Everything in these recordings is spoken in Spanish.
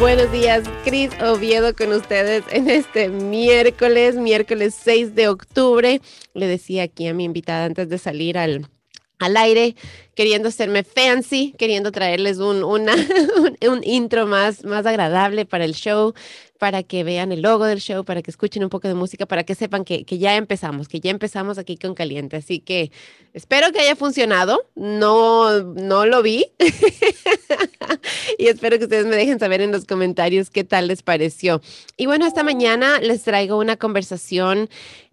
Buenos días, Cris Oviedo con ustedes en este miércoles, miércoles 6 de octubre. Le decía aquí a mi invitada antes de salir al, al aire, queriendo hacerme fancy, queriendo traerles un, una, un, intro más, más agradable para el show, para que vean el logo del show, para que escuchen un poco de música, para que sepan que, que ya empezamos, que ya empezamos aquí con Caliente. Así que espero que haya funcionado. No, no lo vi. y espero que ustedes me dejen saber en los comentarios qué tal les pareció. Y bueno, esta mañana les traigo una conversación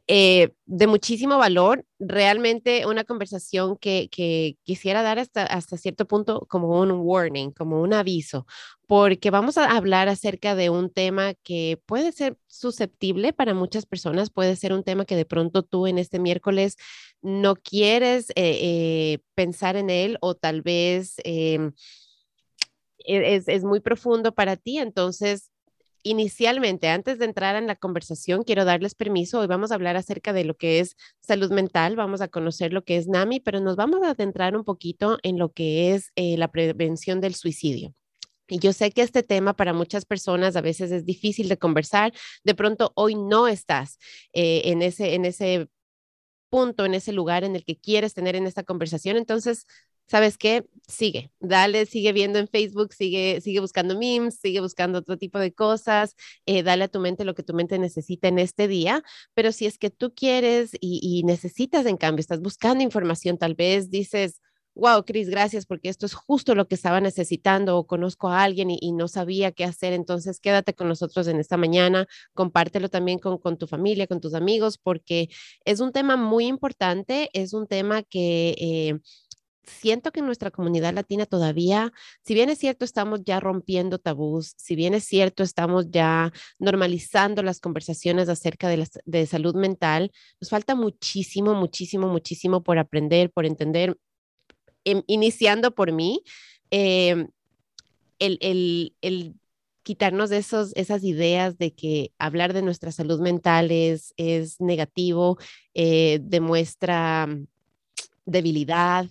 eh, de muchísimo valor, realmente una conversación que, que quisiera dar hasta, hasta cierto punto como un warning, como un aviso, porque vamos a hablar acerca de un tema que puede ser susceptible para muchas personas, puede ser un tema que de pronto tú en este miércoles no quieres eh, eh, pensar en él o tal vez... Em, e, es, es, muy profundo para ti, entonces inicialmente, antes de entrar en la conversación, quiero darles permiso. Hoy vamos a hablar acerca de lo que es salud mental, vamos a conocer lo que es NAMI, pero nos vamos a adentrar un poquito en lo que es eh, la prevención del suicidio. Y yo sé que este tema para muchas personas a veces es difícil de conversar. De pronto hoy no estás eh, en, ese, en ese punto, en ese lugar en el que quieres tener en esta conversación. Entonces, ¿sabes qué? Sigue, dale, sigue viendo en Facebook, sigue, sigue buscando memes, sigue buscando otro tipo de cosas, eh, dale a tu mente lo que tu mente necesita en este día, pero si es que tú quieres y, y necesitas, en cambio, estás buscando información, tal vez dices, wow, Cris, gracias porque esto es justo lo que estaba necesitando o conozco a alguien y, y, no sabía qué hacer. Entonces, quédate con nosotros en esta mañana, compártelo también con, con, tu familia, con tus amigos, porque es un tema muy importante, es un tema que... Eh, siento que en nuestra comunidad latina todavía, si bien es cierto, estamos ya rompiendo tabús, si bien es cierto, estamos ya normalizando las conversaciones acerca de, la, de salud mental, nos falta muchísimo, muchísimo, muchísimo por aprender, por entender, eh, iniciando por mí, eh, el, el, el quitarnos esos, esas ideas de que hablar de nuestra salud mental es, es negativo, eh, demuestra debilidad,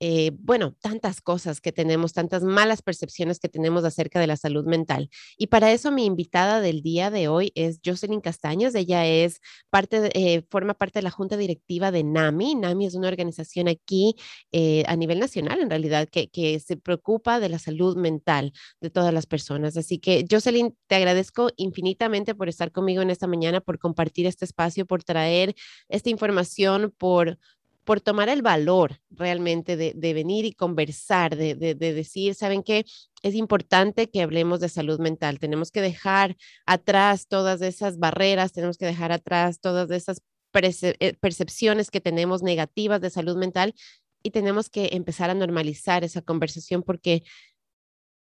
eh, bueno, tantas cosas que tenemos, tantas malas percepciones que tenemos acerca de la salud mental. Y para eso mi invitada del día de hoy es Jocelyn Castaños. Ella es parte, eh, forma parte de la junta directiva de NAMI. NAMI es una organización aquí eh, a nivel nacional, en realidad, que, que se preocupa de la salud mental de todas las personas. Así que, Jocelyn, te agradezco infinitamente por estar conmigo en esta mañana, por compartir este espacio, por traer esta información, por por tomar el valor realmente de, venir y conversar, de, decir, ¿saben qué? Es importante que hablemos de salud mental. Tenemos que dejar atrás todas esas barreras, tenemos que dejar atrás todas esas eh, percepciones que tenemos negativas de salud mental y tenemos que empezar a normalizar esa conversación porque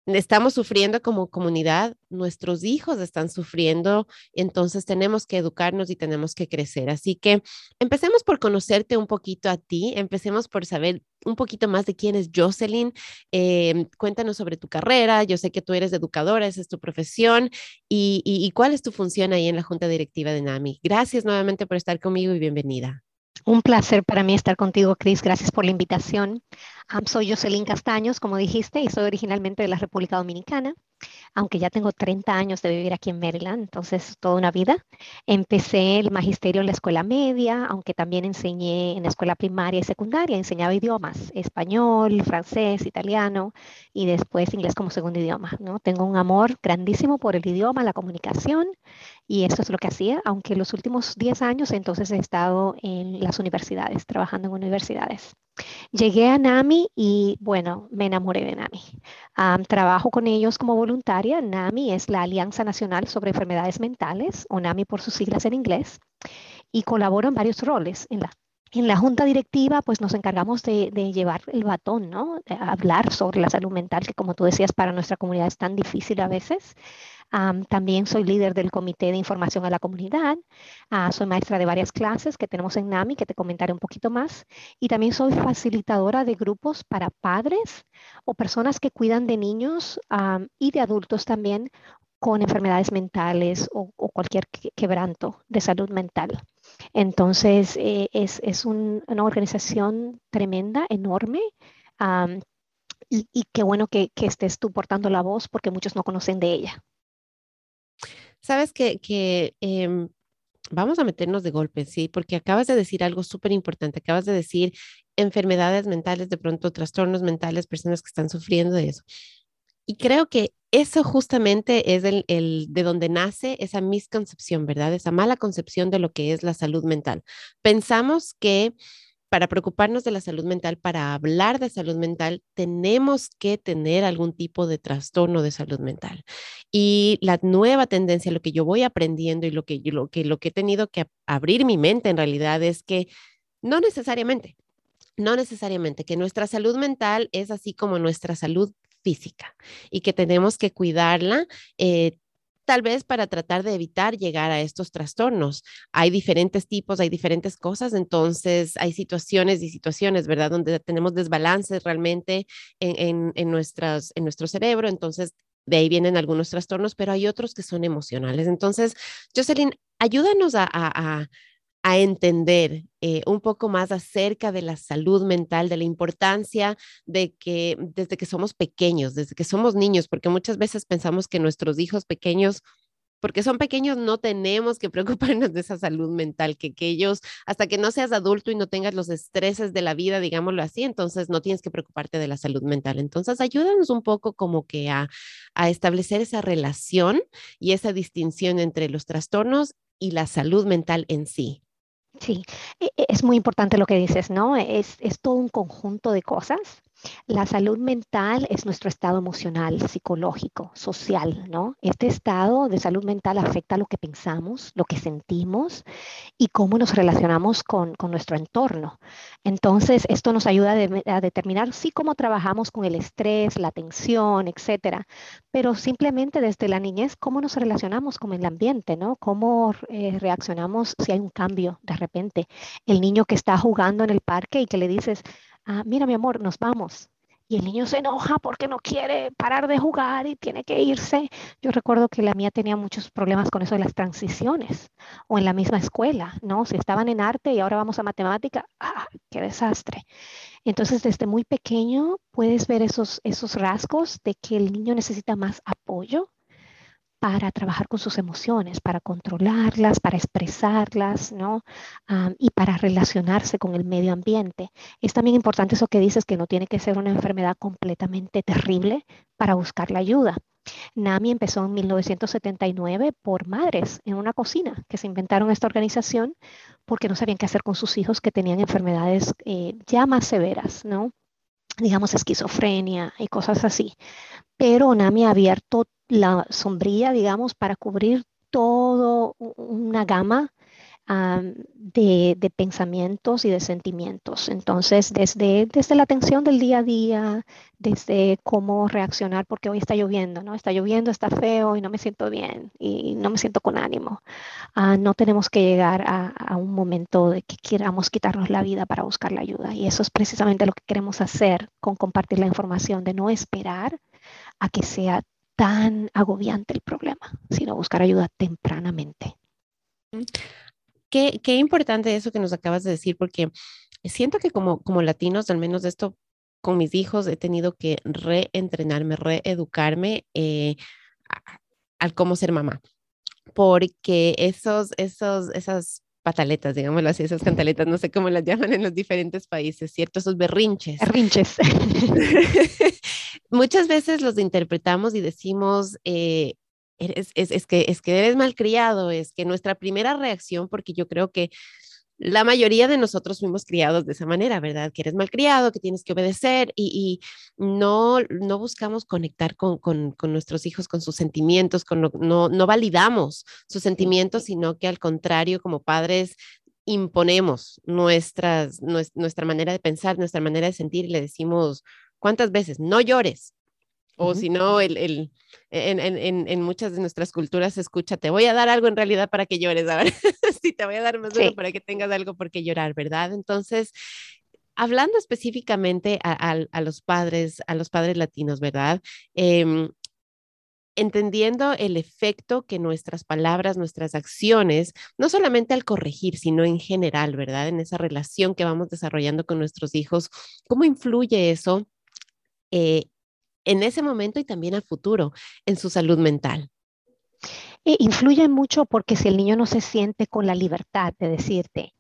estamos sufriendo como comunidad, nuestros hijos están sufriendo, entonces tenemos que educarnos y tenemos que crecer. Así que empecemos por conocerte un poquito a ti, empecemos por saber un poquito más de quién es Jocelyn. Eh, cuéntanos sobre tu carrera, yo sé que tú eres educadora, esa es tu profesión, y cuál es tu función ahí en la Junta Directiva de NAMI. Gracias nuevamente por estar conmigo y bienvenida. Un placer para mí estar contigo, Cris. Gracias por la invitación. Soy Jocelyn Castaños, como dijiste, y soy originalmente de la República Dominicana aunque ya tengo 30 años de vivir aquí en Maryland, entonces toda una vida. Empecé el magisterio en la escuela media, aunque también enseñé en la escuela primaria y secundaria, enseñaba idiomas, español, francés, italiano y después inglés como segundo idioma. ¿no? Tengo un amor grandísimo por el idioma, la comunicación y eso es lo que hacía, aunque los últimos 10 años entonces he estado en las universidades, trabajando en universidades. Llegué a NAMI y bueno, me enamoré de NAMI. Um, trabajo con ellos como voluntaria. NAMI es la Alianza Nacional sobre Enfermedades Mentales, o NAMI por sus siglas en inglés, y colaboro en varios roles. En la, en la junta directiva, pues nos encargamos de, llevar el batón, ¿no? Hablar sobre la salud mental, que como tú decías, para nuestra comunidad es tan difícil a veces. Um, también soy líder del Comité de Información a la Comunidad. Uh, soy maestra de varias clases que tenemos en NAMI, que te comentaré un poquito más. Y también soy facilitadora de grupos para padres o personas que cuidan de niños um, y de adultos también con enfermedades mentales o, o cualquier quebranto de salud mental. Entonces, eh, es, es un, una organización tremenda, enorme. Um, y, y, qué bueno que, que, estés tú portando la voz porque muchos no conocen de ella. Sabes que, em, vamos a meternos de golpe, ¿sí? Porque acabas de decir algo súper importante. Acabas de decir enfermedades mentales, de pronto trastornos mentales, personas que están sufriendo de eso. Y creo que eso justamente es el, de donde nace esa misconcepción, ¿verdad? Esa mala concepción de lo que es la salud mental. Pensamos que para preocuparnos de la salud mental, para hablar de salud mental, tenemos que tener algún tipo de trastorno de salud mental. Y la nueva tendencia, lo que yo voy aprendiendo y lo que, lo que, lo que he tenido que abrir mi mente en realidad es que no necesariamente, no necesariamente, que nuestra salud mental es así como nuestra salud física y que tenemos que cuidarla eh, tal vez para tratar de evitar llegar a estos trastornos. Hay diferentes tipos, hay diferentes cosas, entonces hay situaciones y situaciones, ¿verdad? Donde tenemos desbalances realmente en, en, nuestras, en nuestro cerebro, entonces de ahí vienen algunos trastornos, pero hay otros que son emocionales. Entonces, Jocelyn, ayúdanos a, a, a entender eh, un poco más acerca de la salud mental, de la importancia de que desde que somos pequeños, desde que somos niños, porque muchas veces pensamos que nuestros hijos pequeños, porque son pequeños, no tenemos que preocuparnos de esa salud mental, que, ellos, hasta que no seas adulto y no tengas los estreses de la vida, digámoslo así, entonces no tienes que preocuparte de la salud mental. Entonces, ayúdanos un poco como que a, a establecer esa relación y esa distinción entre los trastornos y la salud mental en sí. Sí, e, e, es muy importante lo que dices, ¿no? Es, es todo un conjunto de cosas la salud mental es nuestro estado emocional, psicológico, social, ¿no? Este estado de salud mental afecta lo que pensamos, lo que sentimos y cómo nos relacionamos con, nuestro entorno. Entonces, esto nos ayuda a, determinar, sí, cómo trabajamos con el estrés, la tensión, etcétera, pero simplemente desde la niñez, cómo nos relacionamos con el ambiente, ¿no? Cómo eh, reaccionamos si hay un cambio de repente. El niño que está jugando en el parque y que le dices, Ah, mira mi amor, nos vamos. Y el niño se enoja porque no quiere parar de jugar y tiene que irse. Yo recuerdo que la mía tenía muchos problemas con eso de las transiciones o en la misma escuela, ¿no? Si estaban en arte y ahora vamos a matemática, ¡ah, qué desastre! Entonces, desde muy pequeño puedes ver esos, esos rasgos de que el niño necesita más apoyo, para trabajar con sus emociones, para controlarlas, para expresarlas, ¿no? y para relacionarse con el medio ambiente. Es también importante eso que dices, que no tiene que ser una enfermedad completamente terrible para buscar la ayuda. NAMI empezó en 1979 por madres en una cocina que se inventaron esta organización porque no sabían qué hacer con sus hijos que tenían enfermedades eh, ya más severas, ¿no? digamos, esquizofrenia y cosas así. Pero NAMI ha abierto la sombrilla, digamos, para cubrir toda una gama de, pensamientos y de sentimientos. Entonces, desde, desde la atención del día a día, desde cómo reaccionar, porque hoy está lloviendo, ¿no? Está lloviendo, está feo y no me siento bien y no me siento con ánimo. Ah, no tenemos que llegar a, a, un momento de que queramos quitarnos la vida para buscar la ayuda. Y eso es precisamente lo que queremos hacer con compartir la información, de no esperar a que sea tan agobiante el problema, sino buscar ayuda tempranamente. Qué, qué importante eso que nos acabas de decir, porque siento que como, como latinos, al menos esto con mis hijos, he tenido que reentrenarme, reeducarme eh, al cómo ser mamá, porque esos, esos, esas pataletas, digámoslo así, esas cantaletas, no sé cómo las llaman en los diferentes países, ¿cierto? Esos berrinches. Berrinches. Muchas veces los interpretamos y decimos, eh, es, es, que, es que eres malcriado, es que nuestra primera reacción, porque yo creo que la mayoría de nosotros fuimos criados de esa manera, ¿verdad? Que eres malcriado, que tienes que obedecer y, no, no buscamos conectar con, con, con, nuestros hijos, con sus sentimientos, con no, no validamos sus sentimientos, sino que al contrario, como padres, imponemos nuestras, nuestra manera de pensar, nuestra manera de sentir y le decimos, ¿cuántas veces? No llores, o si no, el, el, en, en, en, muchas de nuestras culturas se escucha, te voy a dar algo en realidad para que llores, a ver, sí, te voy a dar más duro para que tengas algo por qué llorar, ¿verdad? Entonces, hablando específicamente a, a, a, los padres, a los padres latinos, ¿verdad? Eh, entendiendo el efecto que nuestras palabras, nuestras acciones, no solamente al corregir, sino en general, ¿verdad? En esa relación que vamos desarrollando con nuestros hijos, ¿cómo influye eso eh, en ese momento y también a futuro en su salud mental. E influye mucho porque si el niño no se siente con la libertad de decirte,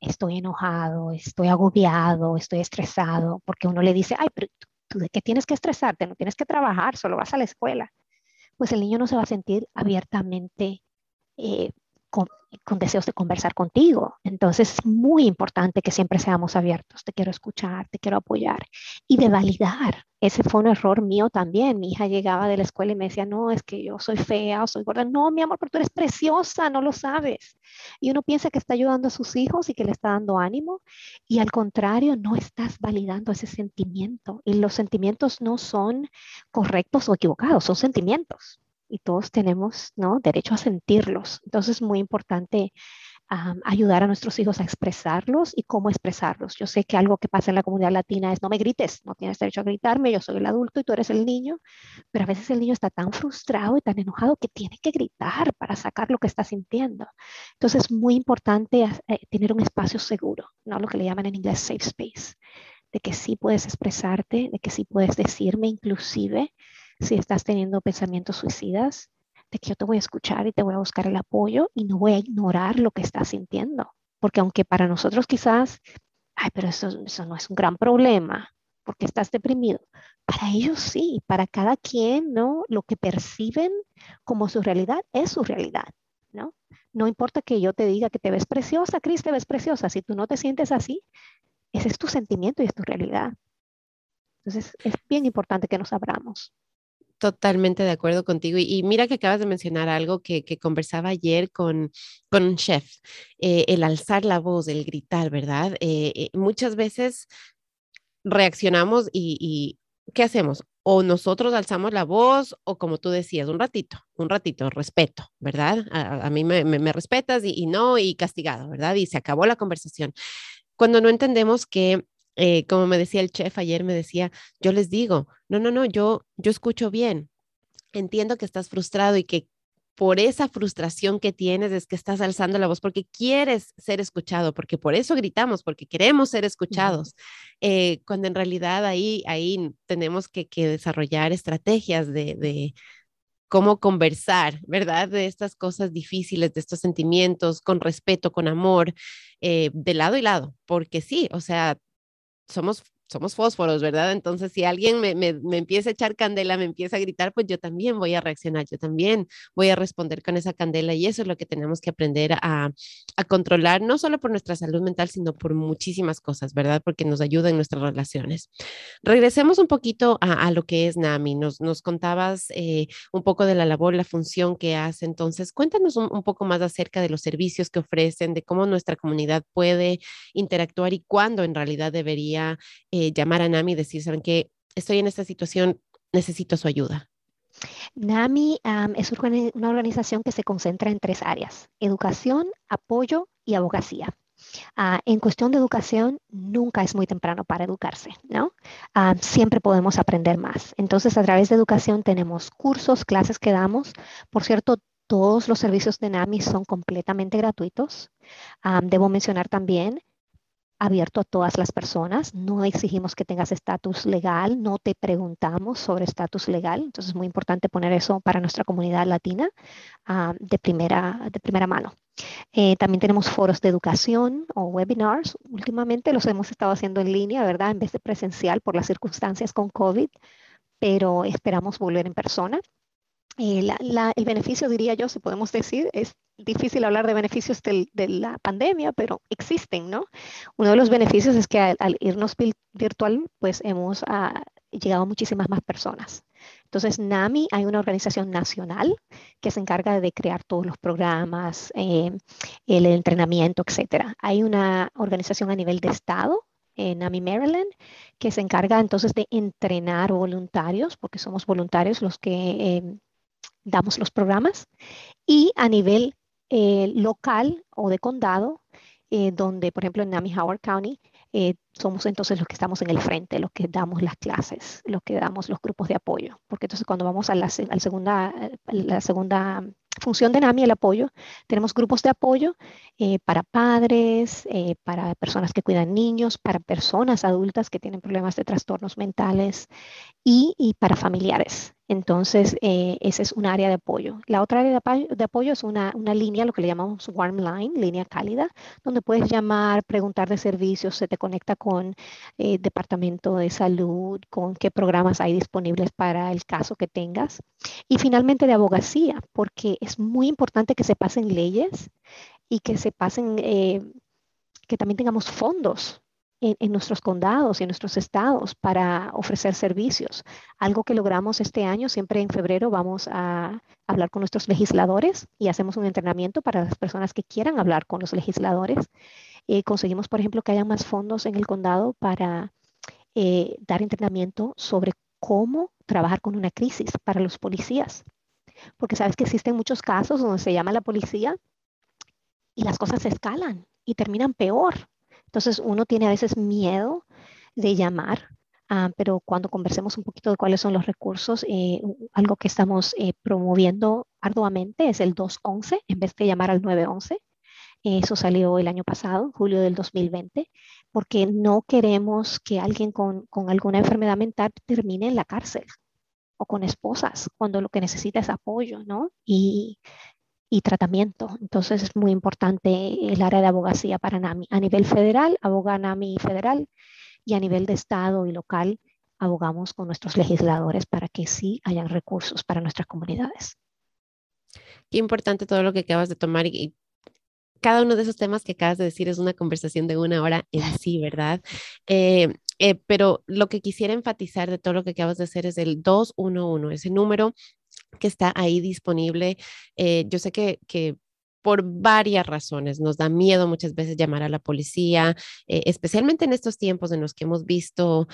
estoy enojado, estoy agobiado, estoy estresado, porque uno le dice, ay, pero tú de qué tienes que estresarte, no tienes que trabajar, solo vas a la escuela, pues el niño no se va a sentir abiertamente eh, con, deseos de conversar contigo. Entonces es muy importante que siempre seamos abiertos. Te quiero escuchar, te quiero apoyar y de validar. Ese fue un error mío también. Mi hija llegaba de la escuela y me decía, no, es que yo soy fea o soy gorda. No, mi amor, pero tú eres preciosa, no lo sabes. Y uno piensa que está ayudando a sus hijos y que le está dando ánimo y al contrario, no estás validando ese sentimiento. Y los sentimientos no son correctos o equivocados, son sentimientos y todos tenemos ¿no? derecho a sentirlos. Entonces es muy importante ayudar a nuestros hijos a expresarlos y cómo expresarlos. Yo sé que algo que pasa en la comunidad latina es no me grites, no tienes derecho a gritarme, yo soy el adulto y tú eres el niño, pero a veces el niño está tan frustrado y tan enojado que tiene que gritar para sacar lo que está sintiendo. Entonces es muy importante eh, tener un espacio seguro, ¿no? lo que le llaman en inglés safe space, de que sí puedes expresarte, de que sí puedes decirme inclusive si estás teniendo pensamientos suicidas, de que yo te voy a escuchar y te voy a buscar el apoyo y no voy a ignorar lo que estás sintiendo. Porque aunque para nosotros quizás, ay, pero eso, eso no es un gran problema, porque estás deprimido. Para ellos sí, para cada quien, ¿no? Lo que perciben como su realidad es su realidad, ¿no? No importa que yo te diga que te ves preciosa, Cris, te ves preciosa. Si tú no te sientes así, ese es tu sentimiento y es tu realidad. Entonces, es bien importante que nos abramos. Totalmente de acuerdo contigo. Y, mira que acabas de mencionar algo que, conversaba ayer con, con un chef, eh, el alzar la voz, el gritar, ¿verdad? Eh, eh, muchas veces reaccionamos y, ¿qué hacemos? O nosotros alzamos la voz o como tú decías, un ratito, un ratito, respeto, ¿verdad? A, mí me, me, respetas y, y no, y castigado, ¿verdad? Y se acabó la conversación. Cuando no entendemos que eh, como me decía el chef ayer, me decía, yo les digo, no, no, no, yo, yo escucho bien, entiendo que estás frustrado y que por esa frustración que tienes es que estás alzando la voz porque quieres ser escuchado, porque por eso gritamos, porque queremos ser escuchados, eh, cuando en realidad ahí, ahí tenemos que, desarrollar estrategias de, cómo conversar, ¿verdad? De estas cosas difíciles, de estos sentimientos, con respeto, con amor, eh, de lado y lado, porque sí, o sea, somos somos fósforos, ¿verdad? Entonces, si alguien me, empieza a echar candela, me empieza a gritar, pues yo también voy a reaccionar, yo también voy a responder con esa candela y eso es lo que tenemos que aprender a, controlar, no solo por nuestra salud mental, sino por muchísimas cosas, ¿verdad? Porque nos ayuda en nuestras relaciones. Regresemos un poquito a, lo que es NAMI. Nos, nos contabas eh, un poco de la labor, la función que hace. Entonces, cuéntanos un, poco más acerca de los servicios que ofrecen, de cómo nuestra comunidad puede interactuar y cuándo en realidad debería eh, llamar a NAMI y decir, ¿saben qué? Estoy en esta situación, necesito su ayuda. NAMI es una organización que se concentra en tres áreas, educación, apoyo y abogacía. Ah, en cuestión de educación, nunca es muy temprano para educarse, ¿no? siempre podemos aprender más. Entonces, a través de educación tenemos cursos, clases que damos. Por cierto, todos los servicios de NAMI son completamente gratuitos. debo mencionar también abierto a todas las personas. No exigimos que tengas estatus legal, no te preguntamos sobre estatus legal. Entonces es muy importante poner eso para nuestra comunidad latina ah, de, primera, de primera mano. Eh, también tenemos foros de educación o webinars. Últimamente los hemos estado haciendo en línea, ¿verdad? En vez de presencial por las circunstancias con COVID, pero esperamos volver en persona. Eh, el beneficio, diría yo, si podemos decir, es difícil hablar de beneficios de la pandemia, pero existen, ¿no? Uno de los beneficios es que al, irnos virtual, pues hemos ah, llegado a muchísimas más personas. Entonces, NAMI, hay una organización nacional que se encarga de crear todos los programas, eh, el entrenamiento, etcétera. Hay una organización a nivel de estado en NAMI Maryland, que se encarga entonces de entrenar voluntarios, porque somos voluntarios los que eh, damos los programas. Y a nivel eh, local o de condado, eh, donde por ejemplo en Nami Howard County eh, somos entonces los que estamos en el frente, los que damos las clases, los que damos los grupos de apoyo, porque entonces cuando vamos a segunda, la segunda función de NAMI, el apoyo. Tenemos grupos de apoyo eh, para padres, eh, para personas que cuidan niños, para personas adultas que tienen problemas de trastornos mentales y, y para familiares. Entonces, eh, ese es un área de apoyo. La otra área de apoyo, es una, una, línea, lo que le llamamos warm line, línea cálida, donde puedes llamar, preguntar de servicios, se te conecta con el departamento de salud, con qué programas hay disponibles para el caso que tengas. Y finalmente de abogacía, porque es muy importante que se pasen leyes y que se pasen, eh, que también tengamos fondos en, nuestros condados y en nuestros estados para ofrecer servicios. Algo que logramos este año, siempre en febrero vamos a hablar con nuestros legisladores y hacemos un entrenamiento para las personas que quieran hablar con los legisladores. Eh, conseguimos, por ejemplo, que haya más fondos en el condado para eh, dar entrenamiento sobre cómo trabajar con una crisis para los policías. Porque sabes que existen muchos casos donde se llama a la policía y las cosas se escalan y terminan peor. Entonces uno tiene a veces miedo de llamar, ah, pero cuando conversemos un poquito de cuáles son los recursos, eh, algo que estamos eh, promoviendo arduamente es el 211 en vez de llamar al 911. Eso salió el año pasado, julio del 2020, porque no queremos que alguien con, con alguna enfermedad mental termine en la cárcel o con esposas cuando lo que necesita es apoyo, ¿no? Y, y tratamiento. Entonces es muy importante el área de abogacía para NAMI. A nivel federal, aboga NAMI federal y a nivel de estado y local, abogamos con nuestros legisladores para que sí hayan recursos para nuestras comunidades. Qué importante todo lo que acabas de tomar y, cada uno de esos temas que acabas de decir es una conversación de una hora en sí, ¿verdad? Eh, eh, pero lo que quisiera enfatizar de todo lo que acabas de hacer es el 211, ese número que está ahí disponible. Eh, yo sé que, que por varias razones. Nos da miedo muchas veces llamar a la policía, eh, especialmente en estos tiempos en los que hemos visto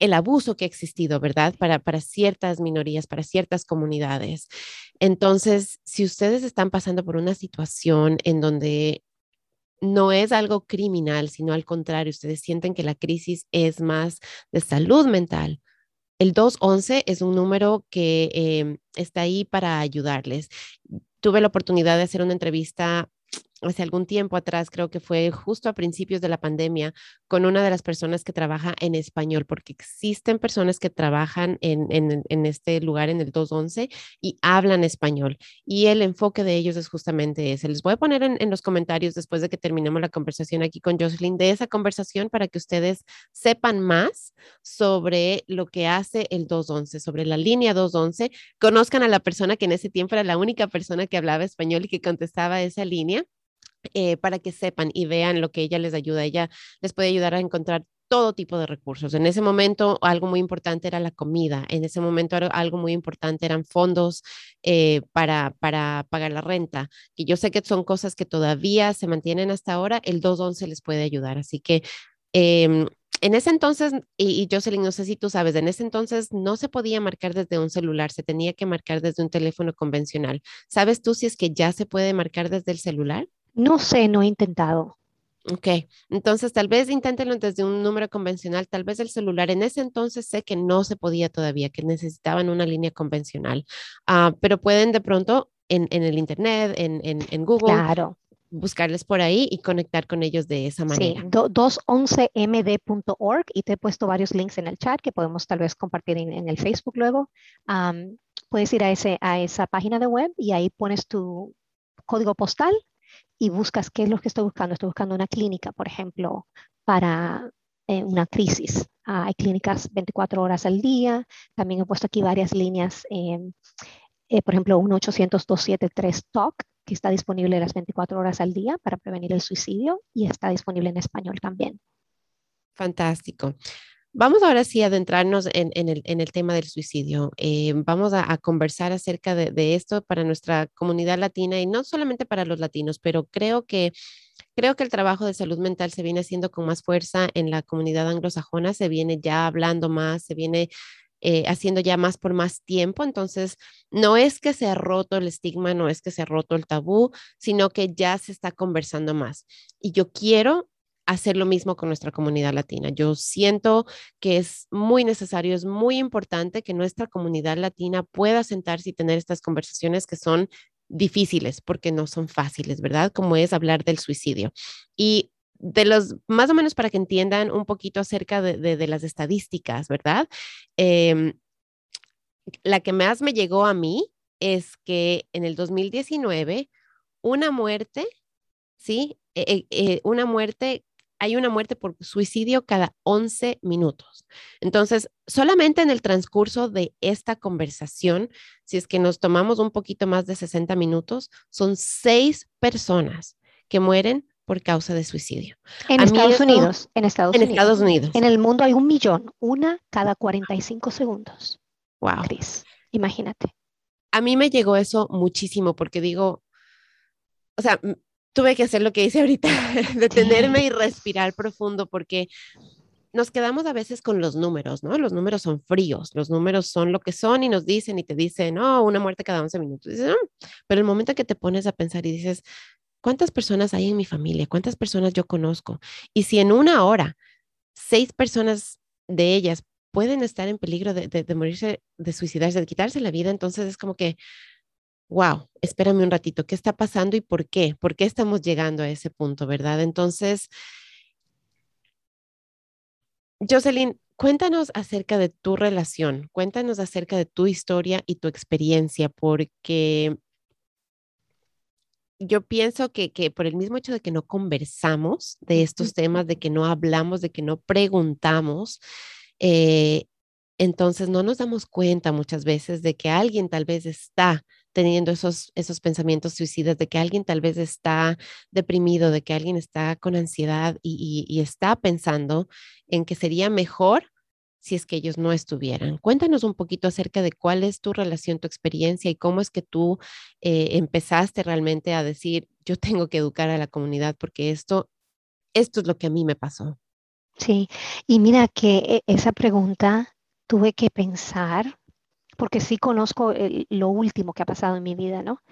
el abuso que ha existido, ¿verdad? Para, para ciertas minorías, para ciertas comunidades. Entonces, si ustedes están pasando por una situación en donde no es algo criminal, sino al contrario, ustedes sienten que la crisis es más de salud mental, el 211 es un número que em, está ahí para ayudarles. Tuve la oportunidad de hacer una entrevista hace algún tiempo atrás, creo que fue justo a principios de la pandemia, con una de las personas que trabaja en español, porque existen personas que trabajan en, en, este lugar, en el 211, y hablan español. Y el enfoque de ellos es justamente ese. Les voy a poner en, en los comentarios después de que terminemos la conversación aquí con Jocelyn de esa conversación para que ustedes sepan más sobre lo que hace el 211, sobre la línea 211, conozcan a la persona que en ese tiempo era la única persona que hablaba español y que contestaba esa línea eh, para que sepan y vean lo que ella les ayuda. Ella les puede ayudar a encontrar todo tipo de recursos. En ese momento algo muy importante era la comida, en ese momento algo muy importante eran fondos eh, para, para pagar la renta, y yo sé que son cosas que todavía se mantienen hasta ahora, el 211 les puede ayudar. Así que em, en ese entonces, y, y, Jocelyn, no sé si tú sabes, en ese entonces no se podía marcar desde un celular, se tenía que marcar desde un teléfono convencional. ¿Sabes tú si es que ya se puede marcar desde el celular? No sé, no he intentado. Ok, entonces tal vez inténtenlo desde un número convencional, tal vez el celular. En ese entonces sé que no se podía todavía, que necesitaban una línea convencional, uh, pero pueden de pronto en, en el Internet, en, en, en Google. Claro buscarles por ahí y conectar con ellos de esa manera. Sí, 211md.org y te he puesto varios links en el chat que podemos tal vez compartir en, en el Facebook luego. Um, puedes ir a, ese, a esa página de web y ahí pones tu código postal y buscas qué es lo que estoy buscando. Estoy buscando una clínica, por ejemplo, para eh, una crisis. Ah, hay clínicas 24 horas al día. También he puesto aquí varias líneas, eh, por ejemplo, 1-800-273-TALK, que está disponible las 24 horas al día para prevenir el suicidio y está disponible en español también. Fantástico. Vamos ahora sí a adentrarnos en, el, tema del suicidio. Eh, vamos a, conversar acerca de, esto para nuestra comunidad latina y no solamente para los latinos, pero creo que, creo que el trabajo de salud mental se viene haciendo con más fuerza en la comunidad anglosajona, se viene ya hablando más, se viene eh, haciendo ya más por más tiempo. Entonces, no es que se ha roto el estigma, no es que se ha roto el tabú, sino que ya se está conversando más. Y yo quiero hacer lo mismo con nuestra comunidad latina. Yo siento que es muy necesario, es muy importante que nuestra comunidad latina pueda sentarse y tener estas conversaciones que son difíciles porque no son fáciles, ¿verdad? Como es hablar del suicidio. Y de los, más o menos para que entiendan un poquito acerca de, las estadísticas, ¿verdad? Em, la que más me llegó a mí es que en el 2019, una muerte, ¿sí? Eh, eh, una muerte hay una muerte por suicidio cada 11 minutos. Entonces, solamente en el transcurso de esta conversación, si es que nos tomamos un poquito más de 60 minutos, son seis personas que mueren por causa de suicidio. En Estados Unidos, en Estados en Estados Unidos. En el mundo hay un millón, una cada 45 segundos. Wow. Cris, imagínate. A mí me llegó eso muchísimo porque digo, o sea, tuve que hacer lo que hice ahorita, detenerme y respirar profundo porque nos quedamos a veces con los números, ¿no? Los números son fríos, los números son lo que son y nos dicen y te dicen, no, una muerte cada 11 minutos. Pero el momento que te pones a pensar y dices, ¿cuántas personas hay en mi familia? ¿Cuántas personas yo conozco? Y si en una hora, seis personas de ellas pueden estar en peligro de, de morirse, de suicidarse, de quitarse la vida, entonces es como que wow, espérame un ratito, ¿qué está pasando y por qué? ¿Por qué estamos llegando a ese punto, verdad? Entonces, Jocelyn, cuéntanos acerca de tu relación, cuéntanos acerca de tu historia y tu experiencia, porque yo pienso que, por el mismo hecho de que no conversamos de estos temas, de que no hablamos, de que no preguntamos, eh, entonces no nos damos cuenta muchas veces de que alguien tal vez está teniendo esos, esos pensamientos suicidas, de que alguien tal vez está deprimido, de que alguien está con ansiedad y, está pensando en que sería mejor si es que ellos no estuvieran. Cuéntanos un poquito acerca de cuál es tu relación, tu experiencia y cómo es que tú eh, empezaste realmente a decir, yo tengo que educar a la comunidad porque esto, esto es lo que a mí me pasó. Sí, y mira que e, esa pregunta tuve que pensar porque sí conozco lo último que ha pasado en mi vida, ¿no?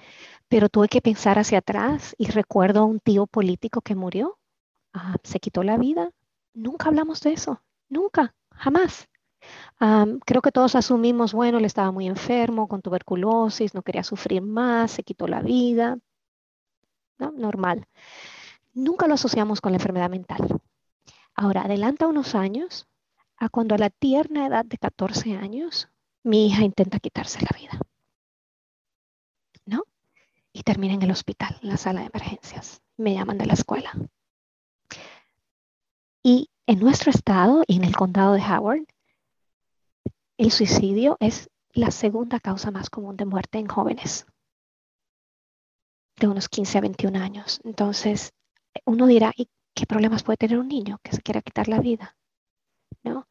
Pero tuve que pensar hacia atrás y recuerdo a un tío político que murió, ah, se quitó la vida. Nunca hablamos de eso, nunca, jamás. creo que todos asumimos, bueno, él estaba muy enfermo con tuberculosis, no quería sufrir más, se quitó la vida, ¿no? Normal. Nunca lo asociamos con la enfermedad mental. Ahora, adelanta unos años a cuando a la tierna edad de 14 años mi hija intenta quitarse la vida. ¿No? Y termina en el hospital, en la sala de emergencias. Me llaman de la escuela. Y en nuestro estado y en el condado de Howard, el suicidio es la segunda causa más común de muerte en jóvenes de unos 15 a 21 años. Entonces, uno dirá, ¿y qué problemas puede tener un niño que se quiera quitar la vida? ¿No?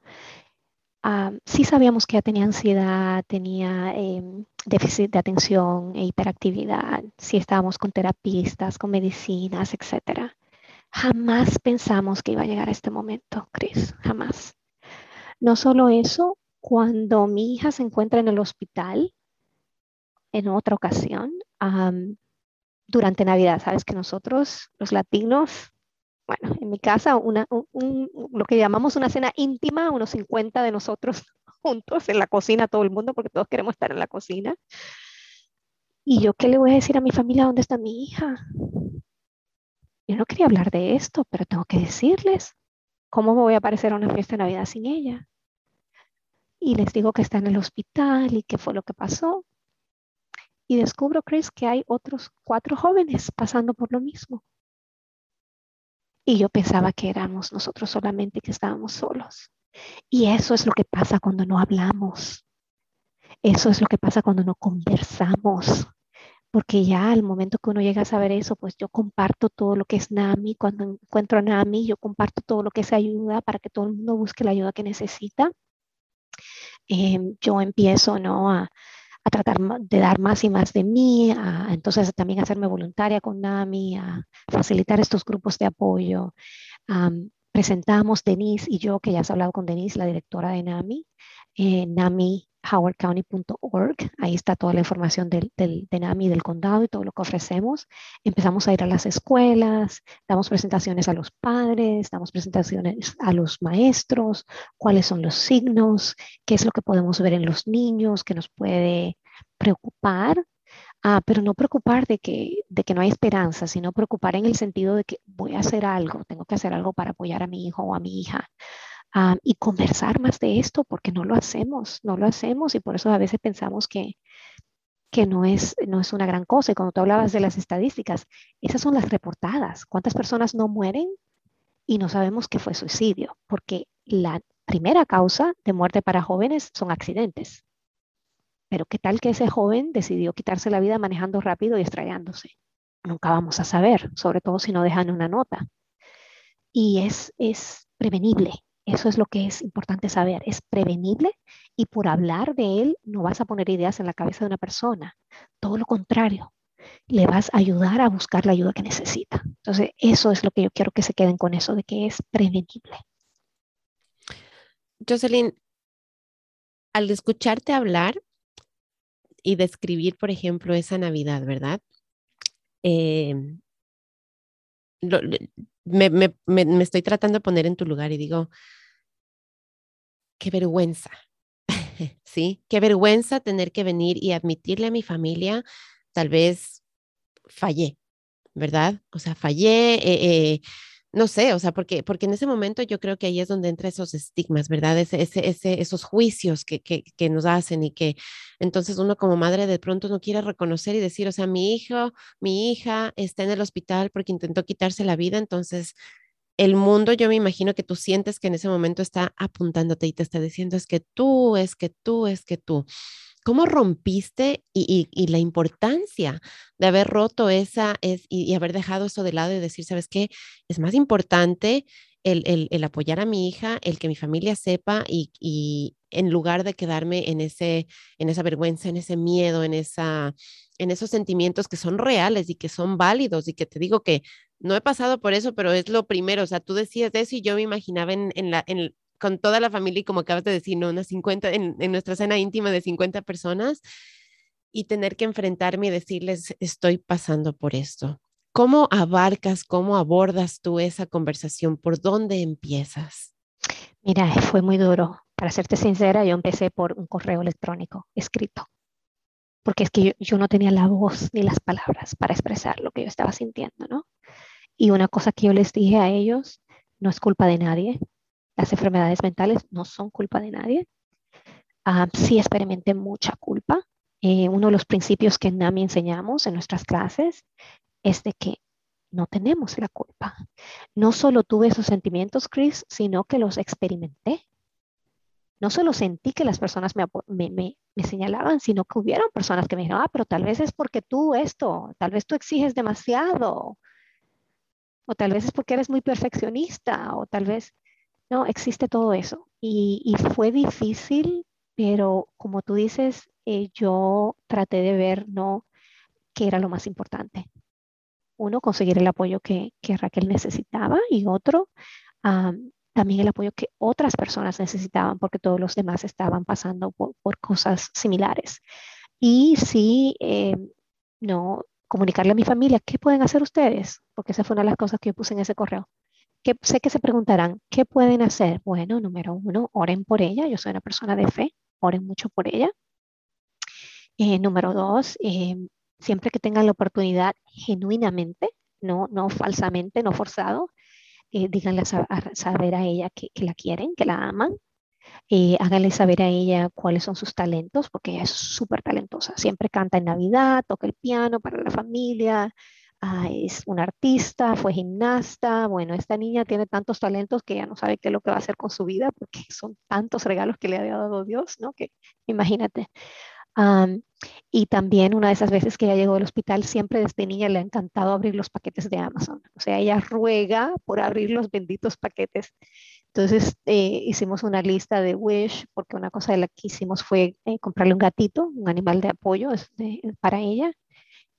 Sí sabíamos que ella tenía ansiedad, tenía em, déficit de atención e hiperactividad, si estábamos con terapistas, con medicinas, etc. Jamás pensamos que iba a llegar a este momento, Chris, jamás. No solo eso, cuando mi hija se encuentra en el hospital, en otra ocasión, durante Navidad, sabes que nosotros, los latinos, bueno, en mi casa, una, lo que llamamos una cena íntima, unos 50 de nosotros juntos en la cocina, todo el mundo, porque todos queremos estar en la cocina. ¿Y yo qué le voy a decir a mi familia dónde está mi hija? Yo no quería hablar de esto, pero tengo que decirles. ¿Cómo me voy a aparecer a una fiesta de Navidad sin ella? Y les digo que está en el hospital y qué fue lo que pasó. Y descubro, Chris, que hay otros cuatro jóvenes pasando por lo mismo. Y yo pensaba que éramos nosotros solamente que estábamos solos. Y eso es lo que pasa cuando no hablamos. Eso es lo que pasa cuando no conversamos. Porque ya al momento que uno llega a saber eso, pues yo comparto todo lo que es NAMI. Cuando encuentro a NAMI, yo comparto todo lo que es ayuda para que todo el mundo busque la ayuda que necesita. Em, yo empiezo ¿no? a, a tratar de dar más y más de mí, a, entonces también hacerme voluntaria con NAMI, a facilitar estos grupos de apoyo. presentamos Denise y yo, que ya has hablado con Denise, la directora de NAMI, eh, NAMI howardcounty.org. Ahí está toda la información del, del, de NAMI del condado y todo lo que ofrecemos. Empezamos a ir a las escuelas, damos presentaciones a los padres, damos presentaciones a los maestros, cuáles son los signos, qué es lo que podemos ver en los niños, que nos puede preocupar. Ah, pero no preocupar de que, de que no hay esperanza, sino preocupar en el sentido de que voy a hacer algo, tengo que hacer algo para apoyar a mi hijo o a mi hija. Ah, y conversar más de esto porque no lo hacemos, no lo hacemos y por eso a veces pensamos que, que no, es, no es una gran cosa. Y cuando tú hablabas de las estadísticas, esas son las reportadas. ¿Cuántas personas no mueren y no sabemos que fue suicidio? Porque la primera causa de muerte para jóvenes son accidentes. Pero ¿qué tal que ese joven decidió quitarse la vida manejando rápido y estrellándose? Nunca vamos a saber, sobre todo si no dejan una nota. Y es, es prevenible, eso es lo que es importante saber. Es prevenible y por hablar de él no vas a poner ideas en la cabeza de una persona. Todo lo contrario, le vas a ayudar a buscar la ayuda que necesita. Entonces, eso es lo que yo quiero que se queden con eso, de que es prevenible. Jocelyn, al escucharte hablar y describir, por ejemplo, esa Navidad, ¿verdad? Eh, me, me, me, estoy tratando de poner en tu lugar y digo, qué vergüenza, ¿sí? Qué vergüenza tener que venir y admitirle a mi familia, tal vez fallé, ¿verdad? O sea, fallé, eh, eh, no sé, o sea, porque, porque en ese momento yo creo que ahí es donde entran esos estigmas, ¿verdad? Ese, ese, esos juicios que, que, que, nos hacen y que entonces uno como madre de pronto no quiere reconocer y decir, o sea, mi hijo, mi hija está en el hospital porque intentó quitarse la vida, entonces el mundo, yo me imagino que tú sientes que en ese momento está apuntándote y te está diciendo es que tú, es que tú, es que tú. ¿Cómo rompiste y, la importancia de haber roto esa es, y, haber dejado eso de lado y decir, ¿sabes qué? Es más importante el, apoyar a mi hija, el que mi familia sepa y, en lugar de quedarme en, ese, en esa vergüenza, en ese miedo, en, esa, en esos sentimientos que son reales y que son válidos y que te digo que no he pasado por eso, pero es lo primero, o sea, tú decías eso y yo me imaginaba en, la, en, con toda la familia y como acabas de decir, ¿no? Unas 50, en, nuestra cena íntima de 50 personas y tener que enfrentarme y decirles, estoy pasando por esto. ¿Cómo abarcas, cómo abordas tú esa conversación? ¿Por dónde empiezas? Mira, fue muy duro. Para serte sincera, yo empecé por un correo electrónico escrito, porque es que yo no tenía la voz ni las palabras para expresar lo que yo estaba sintiendo, ¿no? Y una cosa que yo les dije a ellos, no es culpa de nadie. Las enfermedades mentales no son culpa de nadie. Ah, sí experimenté mucha culpa. Eh, uno de los principios que NAMI enseñamos en nuestras clases es de que no tenemos la culpa. No solo tuve esos sentimientos, Chris, sino que los experimenté. No solo sentí que las personas me, me, me, me, señalaban, sino que hubieron personas que me dijeron, ah, pero tal vez es porque tú esto, tal vez tú exiges demasiado, o tal vez es porque eres muy perfeccionista, o tal vez, no, existe todo eso. Y, fue difícil, pero como tú dices, eh, yo traté de ver, ¿no? qué era lo más importante. Uno, conseguir el apoyo que, Raquel necesitaba y otro, también el apoyo que otras personas necesitaban porque todos los demás estaban pasando por, cosas similares. Y sí, eh, no, comunicarle a mi familia, ¿qué pueden hacer ustedes? Porque esa fue una de las cosas que yo puse en ese correo. Sé que se preguntarán, ¿qué pueden hacer? Bueno, número uno, oren por ella. Yo soy una persona de fe, oren mucho por ella. Eh, número dos, eh, siempre que tengan la oportunidad, genuinamente, no, no falsamente, no forzado, eh, díganle a, saber a ella que, que, la quieren, que la aman, eh, háganle saber a ella cuáles son sus talentos, porque ella es súper talentosa. Siempre canta en Navidad, toca el piano para la familia, ah, es una artista, fue gimnasta. Bueno, esta niña tiene tantos talentos que ya no sabe qué es lo que va a hacer con su vida, porque son tantos regalos que le ha dado Dios, ¿no? Que imagínate. y también una de esas veces que ella llegó al hospital, siempre desde niña le ha encantado abrir los paquetes de Amazon. O sea, ella ruega por abrir los benditos paquetes entonces eh, hicimos una lista de Wish, porque una cosa de la que hicimos fue eh, comprarle un gatito, un animal de apoyo para ella.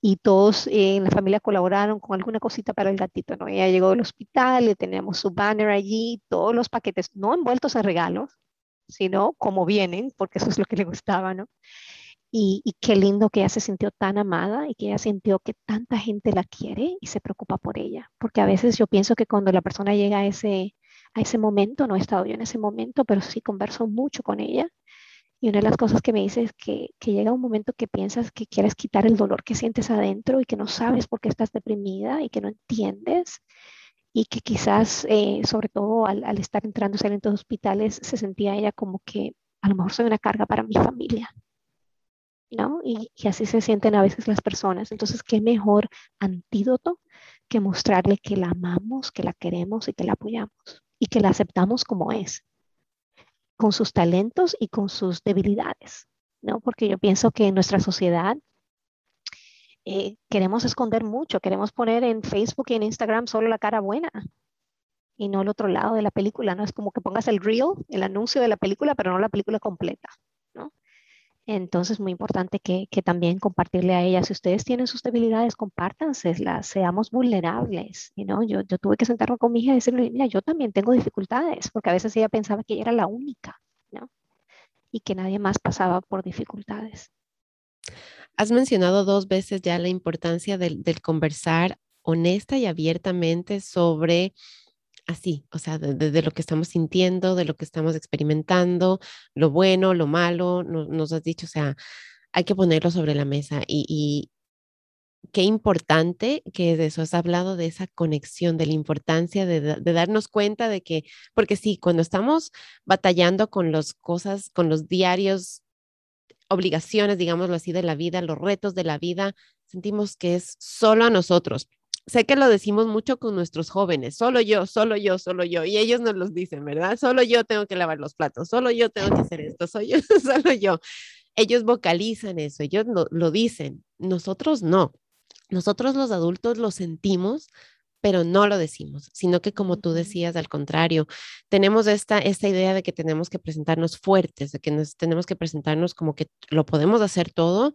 Y todos eh, en la familia colaboraron con alguna cosita para el gatito, ¿no? Ella llegó al hospital, le teníamos su banner allí, todos los paquetes, no envueltos en regalos, sino cómo vienen, porque eso es lo que le gustaba, ¿no? Y, y, qué lindo que ella se sintió tan amada y que ella sintió que tanta gente la quiere y se preocupa por ella. Porque a veces yo pienso que cuando la persona llega a ese, a ese momento, no he estado yo en ese momento, pero sí converso mucho con ella. Y una de las cosas que me dice es que, que llega un momento que piensas que quieres quitar el dolor que sientes adentro y que no sabes por qué estás deprimida y que no entiendes y que quizás, eh, sobre todo al, al, estar entrando en estos hospitales, se sentía ella como que a lo mejor soy una carga para mi familia, ¿no? Y, y, así se sienten a veces las personas. Entonces, ¿qué mejor antídoto que mostrarle que la amamos, que la queremos y que la apoyamos y que la aceptamos como es, con sus talentos y con sus debilidades, ¿no? Porque yo pienso que en nuestra sociedad eh, queremos esconder mucho, queremos poner en Facebook y en Instagram solo la cara buena y no el otro lado de la película, ¿no? Es como que pongas el reel, el anuncio de la película, pero no la película completa, ¿no? Entonces, muy importante que, que también compartirle a ella, si ustedes tienen sus debilidades, compártanse, seamos vulnerables, ¿no? Yo, yo tuve que sentarme con mi hija y decirle, mira, yo también tengo dificultades, porque a veces ella pensaba que ella era la única, ¿no? Y que nadie más pasaba por dificultades. Has mencionado dos veces ya la importancia del, del conversar honesta y abiertamente sobre así, o sea, de, lo que estamos sintiendo, de lo que estamos experimentando, lo bueno, lo malo, no, nos has dicho, o sea, hay que ponerlo sobre la mesa y, y qué importante que de eso has hablado, de esa conexión, de la importancia de, de, darnos cuenta de que, porque sí, cuando estamos batallando con las cosas, con los diarios obligaciones, digámoslo así, de la vida, los retos de la vida, sentimos que es solo a nosotros. Sé que lo decimos mucho con nuestros jóvenes, solo yo, solo yo, solo yo, y ellos nos los dicen, ¿verdad? Solo yo tengo que lavar los platos, solo yo tengo que hacer esto, soy yo, solo yo. Ellos vocalizan eso, ellos lo, lo dicen, nosotros no. Nosotros los adultos lo sentimos, pero no lo decimos, sino que como tú decías, al contrario, tenemos esta, esta idea de que tenemos que presentarnos fuertes, de que nos tenemos que presentarnos como que lo podemos hacer todo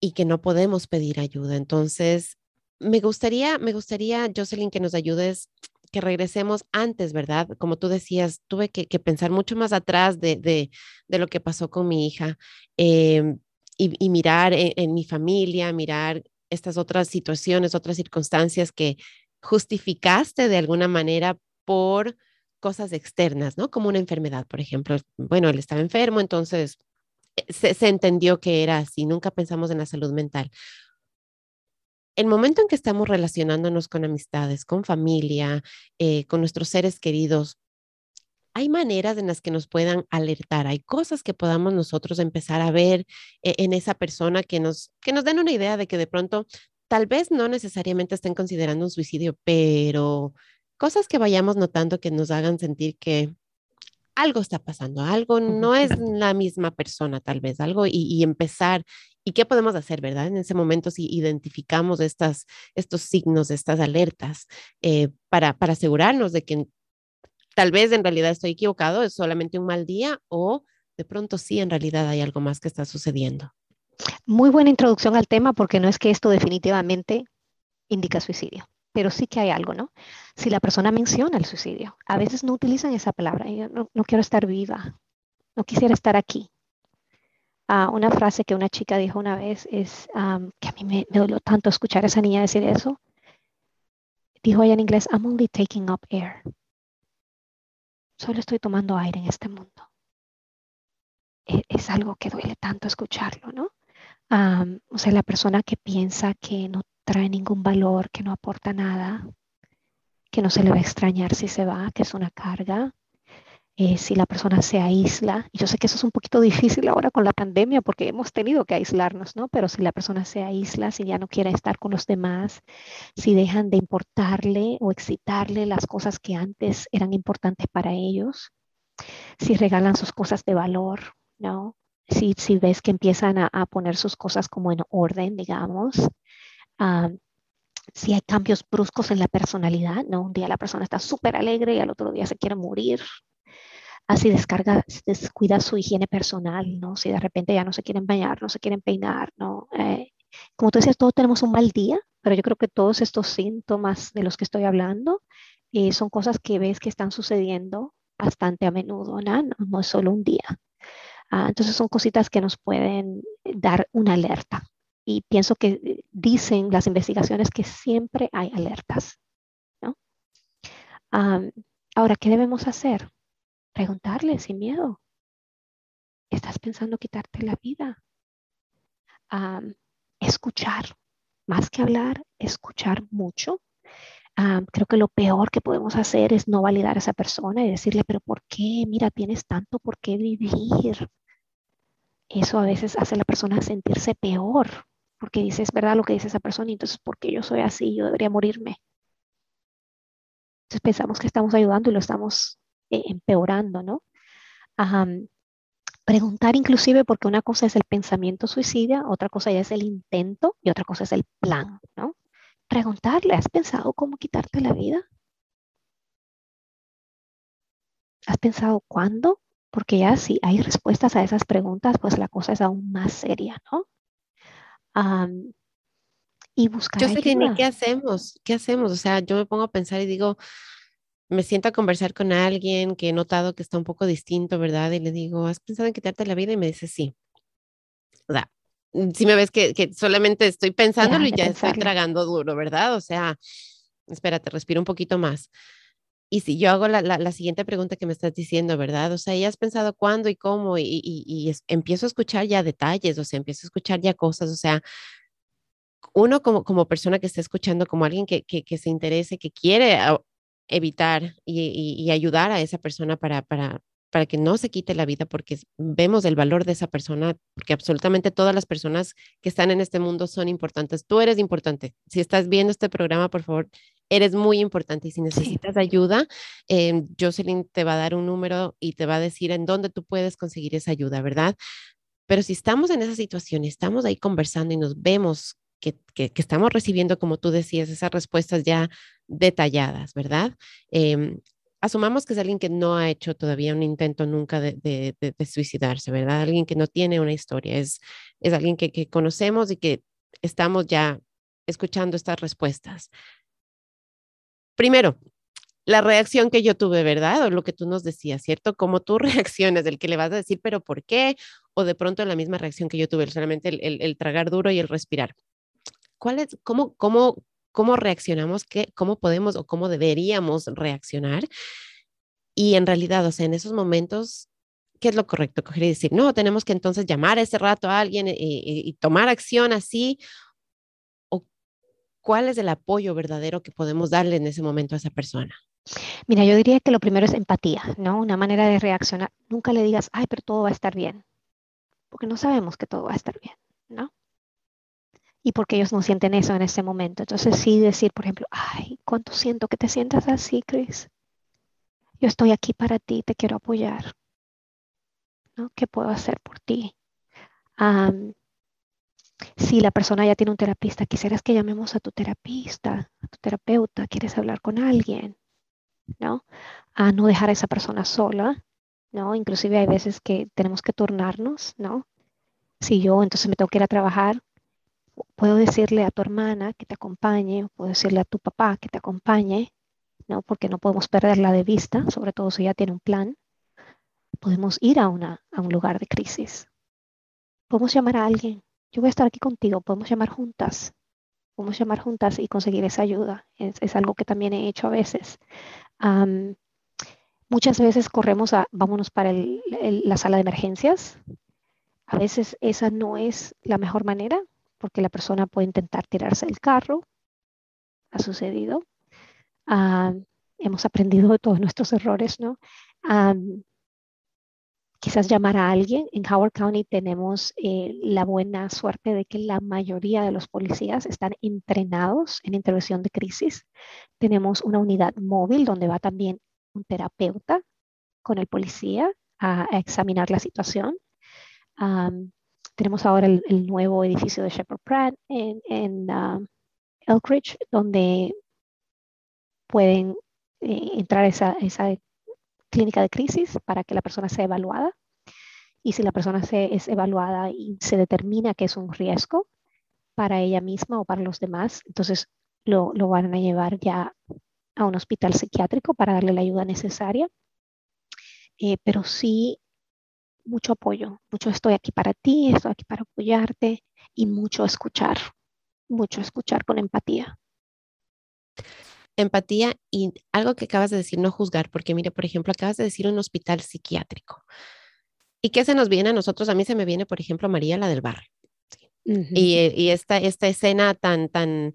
y que no podemos pedir ayuda. Entonces, me gustaría, me gustaría, Jocelyn, que nos ayudes, que regresemos antes, ¿verdad? Como tú decías, tuve que, pensar mucho más atrás de, de, de, lo que pasó con mi hija eh, y, y, mirar en, en mi familia, mirar estas otras situaciones, otras circunstancias que justificaste de alguna manera por cosas externas, ¿no? Como una enfermedad, por ejemplo. Bueno, él estaba enfermo, entonces eh, se, se entendió que era así, nunca pensamos en la salud mental. El momento en que estamos relacionándonos con amistades, con familia, eh, con nuestros seres queridos, hay maneras en las que nos puedan alertar, hay cosas que podamos nosotros empezar a ver eh, en esa persona que nos, que nos den una idea de que de pronto tal vez no necesariamente estén considerando un suicidio, pero cosas que vayamos notando que nos hagan sentir que algo está pasando, algo no es la misma persona tal vez, algo y, y empezar. ¿Y qué podemos hacer, verdad? En ese momento si identificamos estos signos, estas alertas, eh, para, asegurarnos de que tal vez en realidad estoy equivocado, es solamente un mal día o de pronto sí, en realidad hay algo más que está sucediendo. Muy buena introducción al tema porque no es que esto definitivamente indica suicidio, pero sí que hay algo, ¿no? Si la persona menciona el suicidio, a veces no utilizan esa palabra, yo no quiero estar viva, no quisiera estar aquí. Uh, una frase que una chica dijo una vez es um, que a mí me, me dolió tanto escuchar a esa niña decir eso. Dijo ella en inglés, I'm only taking up air solo estoy tomando aire en este mundo. Es, es algo que duele tanto escucharlo, ¿no? Um, o sea, la persona que piensa que no trae ningún valor, que no aporta nada, que no se le va a extrañar si se va, que es una carga, eh, si la persona se aísla, y yo sé que eso es un poquito difícil ahora con la pandemia porque hemos tenido que aislarnos, ¿no? Pero si la persona se aísla, si ya no quiere estar con los demás, si dejan de importarle o excitarle las cosas que antes eran importantes para ellos, si regalan sus cosas de valor, ¿no? Si, si ves que empiezan a, a poner sus cosas como en orden, digamos, si hay cambios bruscos en la personalidad, ¿no? Un día la persona está súper alegre y al otro día se quiere morir, así descarga, descuida su higiene personal, ¿no? Si de repente ya no se quieren bañar, no se quieren peinar, ¿no? Eh, como tú decías, todos tenemos un mal día, pero yo creo que todos estos síntomas de los que estoy hablando eh, son cosas que ves que están sucediendo bastante a menudo, ¿no? No, es solo un día. Ah, entonces son cositas que nos pueden dar una alerta. Y pienso que dicen las investigaciones que siempre hay alertas. ¿no? ahora, ¿qué debemos hacer? Preguntarle sin miedo. ¿Estás pensando quitarte la vida? escuchar, más que hablar, escuchar mucho. creo que lo peor que podemos hacer es no validar a esa persona y decirle, pero ¿por qué? Mira, tienes tanto por qué vivir. Eso a veces hace a la persona sentirse peor, porque dice, es verdad lo que dice esa persona, y entonces, ¿por qué yo soy así? Yo debería morirme. Entonces pensamos que estamos ayudando y lo estamos eh, empeorando, ¿no? preguntar inclusive porque una cosa es el pensamiento suicida, otra cosa ya es el intento y otra cosa es el plan, ¿no? Preguntarle, ¿has pensado cómo quitarte la vida? ¿Has pensado cuándo? Porque ya si hay respuestas a esas preguntas, pues la cosa es aún más seria, ¿no? y buscar Yo sé que ni qué hacemos, qué hacemos, o sea, yo me pongo a pensar y digo, me siento a conversar con alguien que he notado que está un poco distinto, ¿verdad? Y le digo, ¿has pensado en quitarte la vida? Y me dice, sí. O sea, mm, si me ves que, que solamente estoy pensándolo y ya estoy tragando duro, ¿verdad? O sea, espérate, respiro un poquito más. Y si yo hago la, la, siguiente pregunta que me estás diciendo, ¿verdad? O sea, ¿ya has pensado cuándo y cómo? Y, y, y empiezo a escuchar ya detalles, o sea, empiezo a escuchar ya cosas, o sea, uno como, como persona que está escuchando, como alguien que, que, que se interese, que quiere evitar y, ayudar a esa persona para, para, para que no se quite la vida, porque vemos el valor de esa persona, porque absolutamente todas las personas que están en este mundo son importantes. Tú eres importante. Si estás viendo este programa, por favor, eres muy importante y si necesitas ayuda, eh, Jocelyn te va a dar un número y te va a decir en dónde tú puedes conseguir esa ayuda, ¿verdad? Pero si estamos en esa situación y estamos ahí conversando y nos vemos que, estamos recibiendo, como tú decías, esas respuestas ya detalladas, ¿verdad? Em, asumamos que es alguien que no ha hecho todavía un intento nunca de, suicidarse, ¿verdad? Alguien que no tiene una historia, es, es alguien que, conocemos y que estamos ya escuchando estas respuestas. Primero, la reacción que yo tuve, ¿verdad? O lo que tú nos decías, ¿cierto? Como tú reaccionas, del que le vas a decir, pero ¿por qué? O de pronto la misma reacción que yo tuve, solamente el, el, el tragar duro y el respirar. ¿Cuál es, cómo, cómo, cómo reaccionamos, qué, cómo podemos o cómo deberíamos reaccionar? Y en realidad, o sea, en esos momentos, ¿qué es lo correcto? Coger y decir, no, tenemos que entonces llamar ese rato a alguien y, y tomar acción así. ¿O cuál es el apoyo verdadero que podemos darle en ese momento a esa persona? Mira, yo diría que lo primero es empatía, ¿no? Una manera de reaccionar. Nunca le digas, ay, pero todo va a estar bien, porque no sabemos que todo va a estar bien, ¿no? Y porque ellos no sienten eso en ese momento. Entonces sí decir, por ejemplo, ay, cuánto siento que te sientas así, Chris. Yo estoy aquí para ti, te quiero apoyar. ¿no? ¿Qué puedo hacer por ti? si la persona ya tiene un terapista, quisieras que llamemos a tu terapista, a tu terapeuta, quieres hablar con alguien, ¿no? A no dejar a esa persona sola, ¿no? Inclusive hay veces que tenemos que turnarnos, ¿no? Si yo entonces me tengo que ir a trabajar, puedo decirle a tu hermana que te acompañe, puedo decirle a tu papá que te acompañe, ¿no? Porque no podemos perderla de vista, sobre todo si ya tiene un plan. Podemos ir a, una, a un lugar de crisis. Podemos llamar a alguien. Yo voy a estar aquí contigo. Podemos llamar juntas. Podemos llamar juntas y conseguir esa ayuda. Es, algo que también he hecho a veces. muchas veces corremos a, vámonos para la sala de emergencias. A veces esa no es la mejor manera porque la persona puede intentar tirarse del carro. Ha sucedido. Ah, hemos aprendido de todos nuestros errores, ¿no? quizás llamar a alguien. En Howard County tenemos eh, la buena suerte de que la mayoría de los policías están entrenados en intervención de crisis. Tenemos una unidad móvil donde va también un terapeuta con el policía a, examinar la situación. Tenemos ahora el, nuevo edificio de Shepherd Pratt en, en uh, Elkridge, donde pueden eh, entrar esa, esa clínica de crisis para que la persona sea evaluada. Y si la persona se, es evaluada y se determina que es un riesgo para ella misma o para los demás, entonces lo, lo van a llevar ya a un hospital psiquiátrico para darle la ayuda necesaria. eh, pero sí mucho apoyo, mucho estoy aquí para ti, estoy aquí para apoyarte y mucho escuchar, mucho escuchar con empatía. Empatía y algo que acabas de decir, no juzgar, porque mire, por ejemplo, acabas de decir un hospital psiquiátrico. ¿Y qué se nos viene a nosotros? A mí se me viene, por ejemplo, María, la del barrio. y, y, esta, esta escena tan, tan,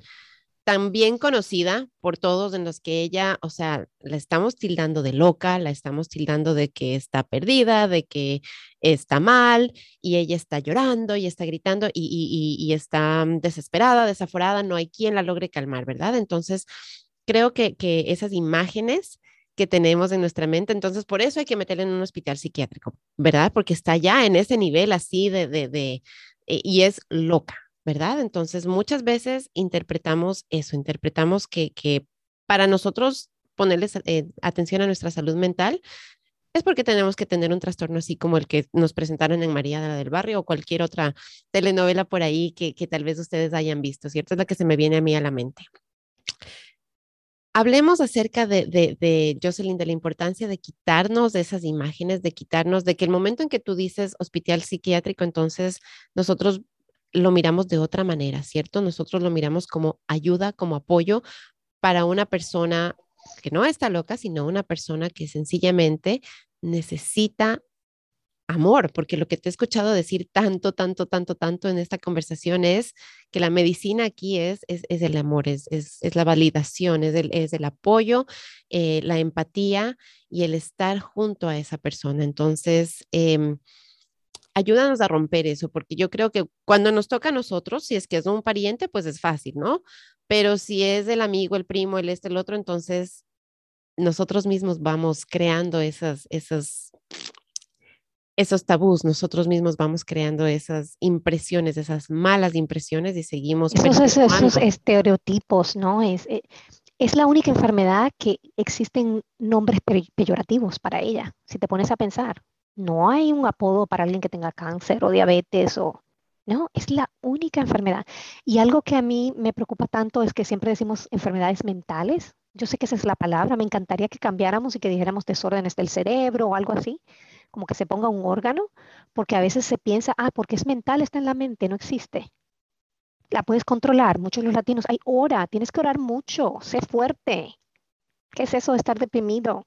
tan bien conocida por todos en los que ella, o sea, la estamos tildando de loca, la estamos tildando de que está perdida, de que está mal y ella está llorando y está gritando y, está mm, desesperada, desaforada, no hay quien la logre calmar, ¿verdad? Entonces, creo que, que esas imágenes que tenemos en nuestra mente, entonces por eso hay que meterla en un hospital psiquiátrico, ¿verdad? Porque está ya en ese nivel así de, de, eh, y es loca, ¿verdad? Entonces, muchas veces interpretamos eso, interpretamos que, que para nosotros ponerles eh, atención a nuestra salud mental es porque tenemos que tener un trastorno así como el que nos presentaron en María del Barrio o cualquier otra telenovela por ahí que, que tal vez ustedes hayan visto, ¿cierto? Es la que se me viene a mí a la mente. Hablemos acerca de, de, de, Jocelyn, de la importancia de quitarnos de esas imágenes, de quitarnos, de que el momento en que tú dices hospital psiquiátrico, entonces nosotros lo miramos de otra manera, ¿cierto? Nosotros lo miramos como ayuda, como apoyo para una persona que no está loca, sino una persona que sencillamente necesita amor, porque lo que te he escuchado decir tanto, tanto, tanto, tanto en esta conversación es que la medicina aquí es, es, el amor, es, es, la validación, es el, es el apoyo, eh, la empatía y el estar junto a esa persona. Entonces, eh, ayúdanos a romper eso, porque yo creo que cuando nos toca a nosotros, si es que es un pariente, pues es fácil, ¿no? Pero si es el amigo, el primo, el este, el otro, entonces nosotros mismos vamos creando esas, esas, esos tabús, nosotros mismos vamos creando esas impresiones, esas malas impresiones y seguimos. Esos, esos estereotipos, ¿no? Es, eh, es la única enfermedad que existen nombres peyorativos para ella, si te pones a pensar. No hay un apodo para alguien que tenga cáncer o diabetes o... No, es la única enfermedad. Y algo que a mí me preocupa tanto es que siempre decimos enfermedades mentales. Yo sé que esa es la palabra. Me encantaría que cambiáramos y que dijéramos desórdenes del cerebro o algo así, como que se ponga un órgano, porque a veces se piensa, ah, porque es mental, está en la mente, no existe. La puedes controlar. Muchos de los latinos, hay hora, tienes que orar mucho, sé fuerte. ¿Qué es eso de estar deprimido?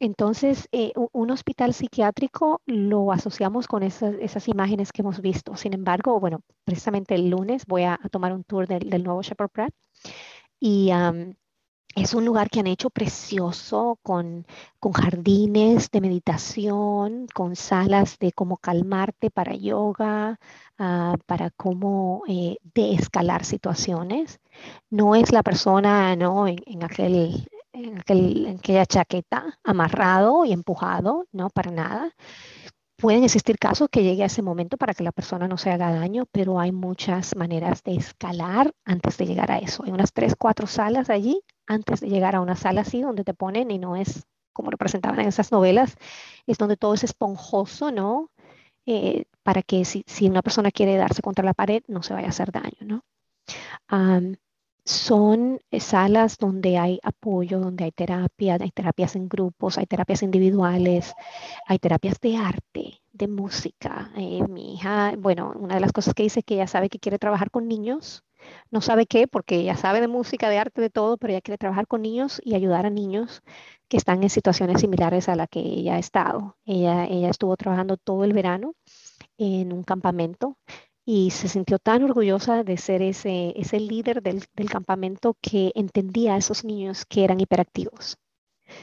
Entonces, eh, un hospital psiquiátrico lo asociamos con esas, imágenes que hemos visto. Sin embargo, bueno, precisamente el lunes voy a, tomar un tour del, nuevo Shepherd Pratt y es un lugar que han hecho precioso con, jardines de meditación, con salas de cómo calmarte para yoga, ah, para cómo eh, deescalar situaciones. No es la persona ¿no? en aquel en, aquella chaqueta, amarrado y empujado, no para nada. Pueden existir casos que llegue a ese momento para que la persona no se haga daño, pero hay muchas maneras de escalar antes de llegar a eso. Hay unas tres, cuatro salas allí antes de llegar a una sala así donde te ponen y no es como representaban en esas novelas, es donde todo es esponjoso, ¿no? Eh, para que si, si, una persona quiere darse contra la pared no se vaya a hacer daño, ¿no? Son eh, salas donde hay apoyo, donde hay terapia, hay terapias en grupos, hay terapias individuales, hay terapias de arte, de música. Eh, mi hija, bueno, una de las cosas que dice es que ella sabe que quiere trabajar con niños, no sabe qué, porque ella sabe de música, de arte, de todo, pero ella quiere trabajar con niños y ayudar a niños que están en situaciones similares a la que ella ha estado. Ella, ella estuvo trabajando todo el verano en un campamento y se sintió tan orgullosa de ser ese, ese líder del, del, campamento que entendía a esos niños que eran hiperactivos,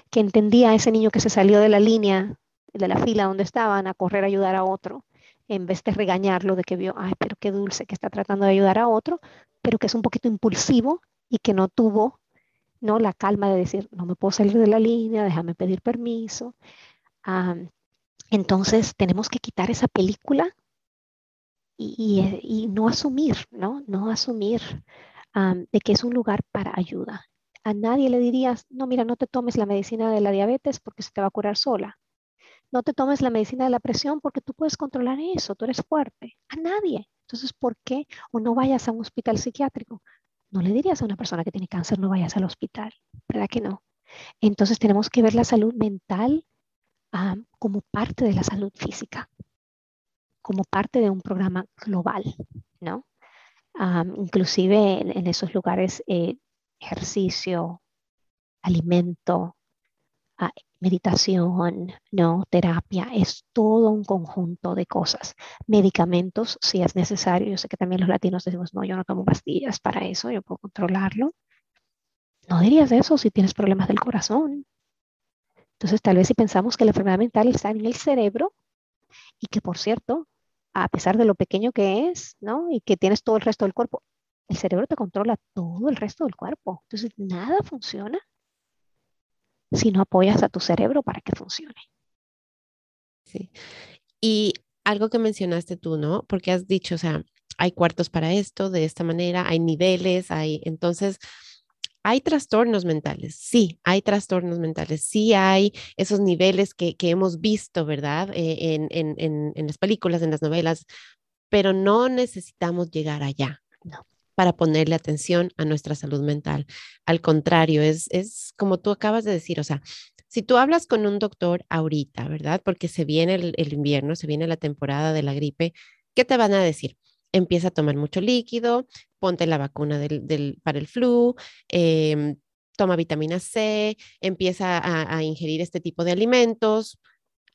que entendía a ese niño que se salió de la línea, de la fila donde estaban a correr a ayudar a otro, en vez de regañarlo de que vio, ay, pero qué dulce que está tratando de ayudar a otro, pero que es un poquito impulsivo y que no tuvo ¿no? la calma de decir, no me puedo salir de la línea, déjame pedir permiso. entonces tenemos que quitar esa película y, no asumir, ¿no? No asumir de que es un lugar para ayuda. A nadie le dirías, no, mira, no te tomes la medicina de la diabetes porque se te va a curar sola. No te tomes la medicina de la presión porque tú puedes controlar eso, tú eres fuerte. A nadie. Entonces, ¿por qué? O no vayas a un hospital psiquiátrico. No le dirías a una persona que tiene cáncer, no vayas al hospital, ¿verdad que no? Entonces tenemos que ver la salud mental como parte de la salud física, como parte de un programa global, ¿no? inclusive en, esos lugares, eh, ejercicio, alimento, ah, meditación, no terapia, es todo un conjunto de cosas. Medicamentos, si es necesario. Yo sé que también los latinos decimos, no, yo no tomo pastillas para eso, yo puedo controlarlo. No dirías eso si tienes problemas del corazón. Entonces, tal vez si pensamos que la enfermedad mental está en el cerebro y que, por cierto, a pesar de lo pequeño que es, ¿no? Y que tienes todo el resto del cuerpo, el cerebro te controla todo el resto del cuerpo. Entonces, nada funciona si no apoyas a tu cerebro para que funcione. Sí. Y algo que mencionaste tú, ¿no? Porque has dicho, o sea, hay cuartos para esto, de esta manera, hay niveles, hay, entonces, hay trastornos mentales, sí, hay trastornos mentales, sí hay esos niveles que, hemos visto, ¿verdad? Eh, en, las películas, en las novelas, pero no necesitamos llegar allá. para ponerle atención a nuestra salud mental. Al contrario, es, es como tú acabas de decir, o sea, si tú hablas con un doctor ahorita, ¿verdad? Porque se viene el invierno, se viene la temporada de la gripe, ¿qué te van a decir? Empieza a tomar mucho líquido, ponte la vacuna para el flu, em, toma vitamina C, empieza a, ingerir este tipo de alimentos.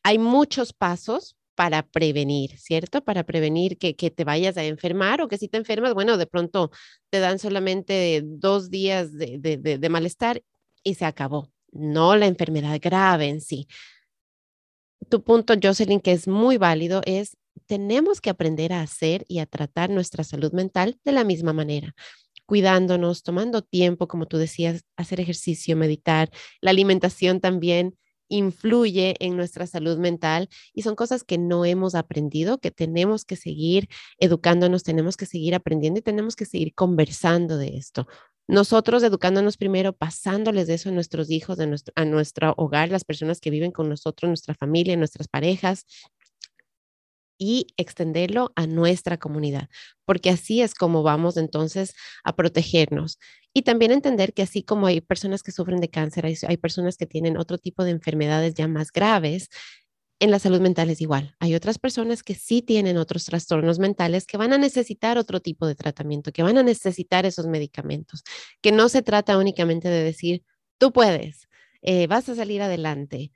Hay muchos pasos para prevenir, ¿cierto? Para prevenir que, te vayas a enfermar o que si te enfermas, bueno, de pronto te dan solamente dos días de, de malestar y se acabó. No la enfermedad grave en sí. Tu punto, Jocelyn, que es muy válido, es tenemos que aprender a hacer y a tratar nuestra salud mental de la misma manera cuidándonos, tomando tiempo, como tú decías, hacer ejercicio, meditar. La alimentación también influye en nuestra salud mental y son cosas que no hemos aprendido, que tenemos que seguir educándonos, tenemos que seguir aprendiendo y tenemos que seguir conversando de esto. Nosotros educándonos primero, pasándoles de eso a nuestros hijos, nuestro, a nuestro hogar, las personas que viven con nosotros, nuestra familia, nuestras parejas, y extenderlo a nuestra comunidad, porque así es como vamos entonces a protegernos. Y también entender que así como hay personas que sufren de cáncer, hay, personas que tienen otro tipo de enfermedades ya más graves, en la salud mental es igual. Hay otras personas que sí tienen otros trastornos mentales que van a necesitar otro tipo de tratamiento, que van a necesitar esos medicamentos, que no se trata únicamente de decir, tú puedes, eh, vas a salir adelante.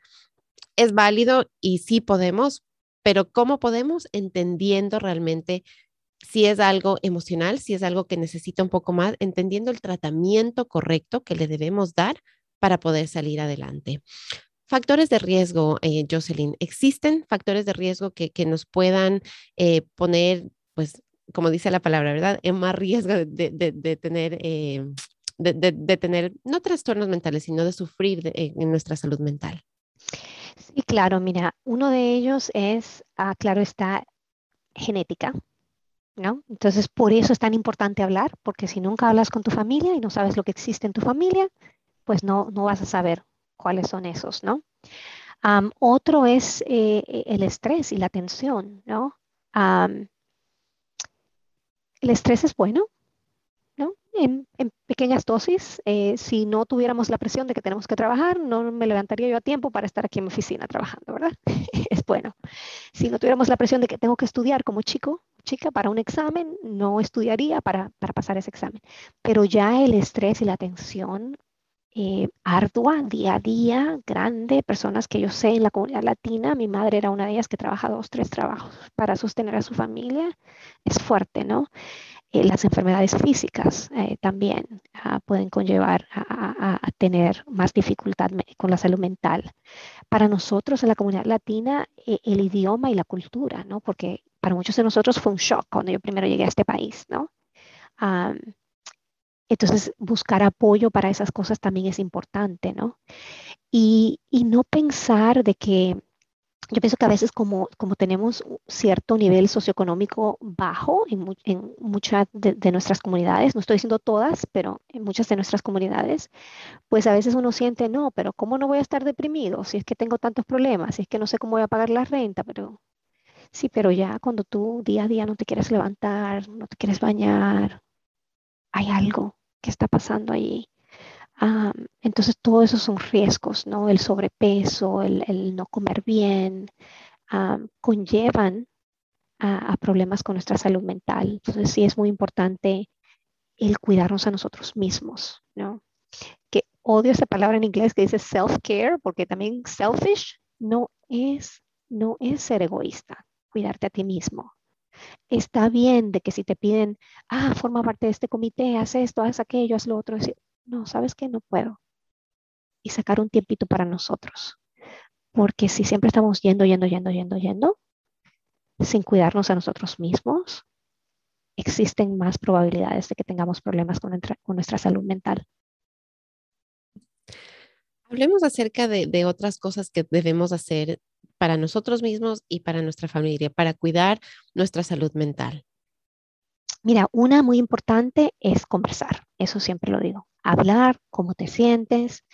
Es válido y sí podemos, pero ¿cómo podemos? Entendiendo realmente si es algo emocional, si es algo que necesita un poco más, entendiendo el tratamiento correcto que le debemos dar para poder salir adelante. Factores de riesgo, eh, Jocelyn, ¿existen factores de riesgo que, nos puedan eh, poner, pues, como dice la palabra, ¿verdad? En más riesgo de, tener, eh, de, tener, no trastornos mentales, sino de sufrir en nuestra salud mental. Sí, claro, mira, uno de ellos es, ah, claro, está genética, ¿no? Entonces, por eso es tan importante hablar, porque si nunca hablas con tu familia y no sabes lo que existe en tu familia, pues no, no vas a saber cuáles son esos, ¿no? otro es eh, e, el estrés y la tensión, ¿no? el estrés es bueno, en, pequeñas dosis. Eh, si no tuviéramos la presión de que tenemos que trabajar, no me levantaría yo a tiempo para estar aquí en mi oficina trabajando, ¿verdad? es bueno. Si no tuviéramos la presión de que tengo que estudiar como chico, chica, para un examen, no estudiaría para, para pasar ese examen. Pero ya el estrés y la tensión eh, ardua, día a día, grande, personas que yo sé en la comunidad latina, mi madre era una de ellas que trabaja dos, tres trabajos para sostener a su familia, es fuerte, ¿no? Eh, las enfermedades físicas eh, también ah, pueden conllevar a, tener más dificultad con la salud mental. Para nosotros en la comunidad latina, eh, el idioma y la cultura, ¿no? Porque para muchos de nosotros fue un shock cuando yo primero llegué a este país, ¿no? entonces, buscar apoyo para esas cosas también es importante, ¿no? Y, y no pensar de que yo pienso que a veces como, como tenemos cierto nivel socioeconómico bajo en, muchas de, nuestras comunidades, no estoy diciendo todas, pero en muchas de nuestras comunidades, pues a veces uno siente, no, pero ¿cómo no voy a estar deprimido si es que tengo tantos problemas, si es que no sé cómo voy a pagar la renta? Pero sí, pero ya cuando tú día a día no te quieres levantar, no te quieres bañar, hay algo que está pasando ahí. entonces, todos esos son riesgos, ¿no? El sobrepeso, el, no comer bien, conllevan a, problemas con nuestra salud mental. Entonces, sí es muy importante el cuidarnos a nosotros mismos, ¿no? Que odio esa palabra en inglés que dice self-care, porque también selfish no es, no es ser egoísta, cuidarte a ti mismo. Está bien de que si te piden, ah, forma parte de este comité, haz esto, haz aquello, haz lo otro, decir, no, sabes que no puedo. Y sacar un tiempito para nosotros. Porque si siempre estamos yendo, yendo, yendo, yendo, yendo, sin cuidarnos a nosotros mismos, existen más probabilidades de que tengamos problemas con, nuestra salud mental. Hablemos acerca de, otras cosas que debemos hacer para nosotros mismos y para nuestra familia, para cuidar nuestra salud mental. Mira, una muy importante es conversar, eso siempre lo digo, hablar, cómo te sientes,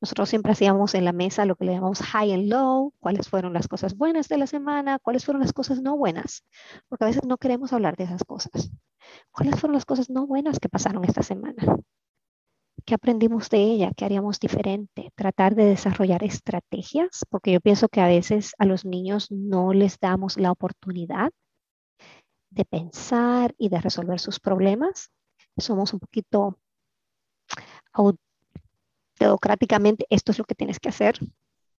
nosotros siempre hacíamos en la mesa lo que le llamamos high and low, cuáles fueron las cosas buenas de la semana, cuáles fueron las cosas no buenas, porque a veces no queremos hablar de esas cosas. ¿Cuáles fueron las cosas no buenas que pasaron esta semana? ¿Qué aprendimos de ella? ¿Qué haríamos diferente? Tratar de desarrollar estrategias, porque yo pienso que a veces a los niños no les damos la oportunidad de pensar y de resolver sus problemas. Somos un poquito teocráticamente esto es lo que tienes que hacer,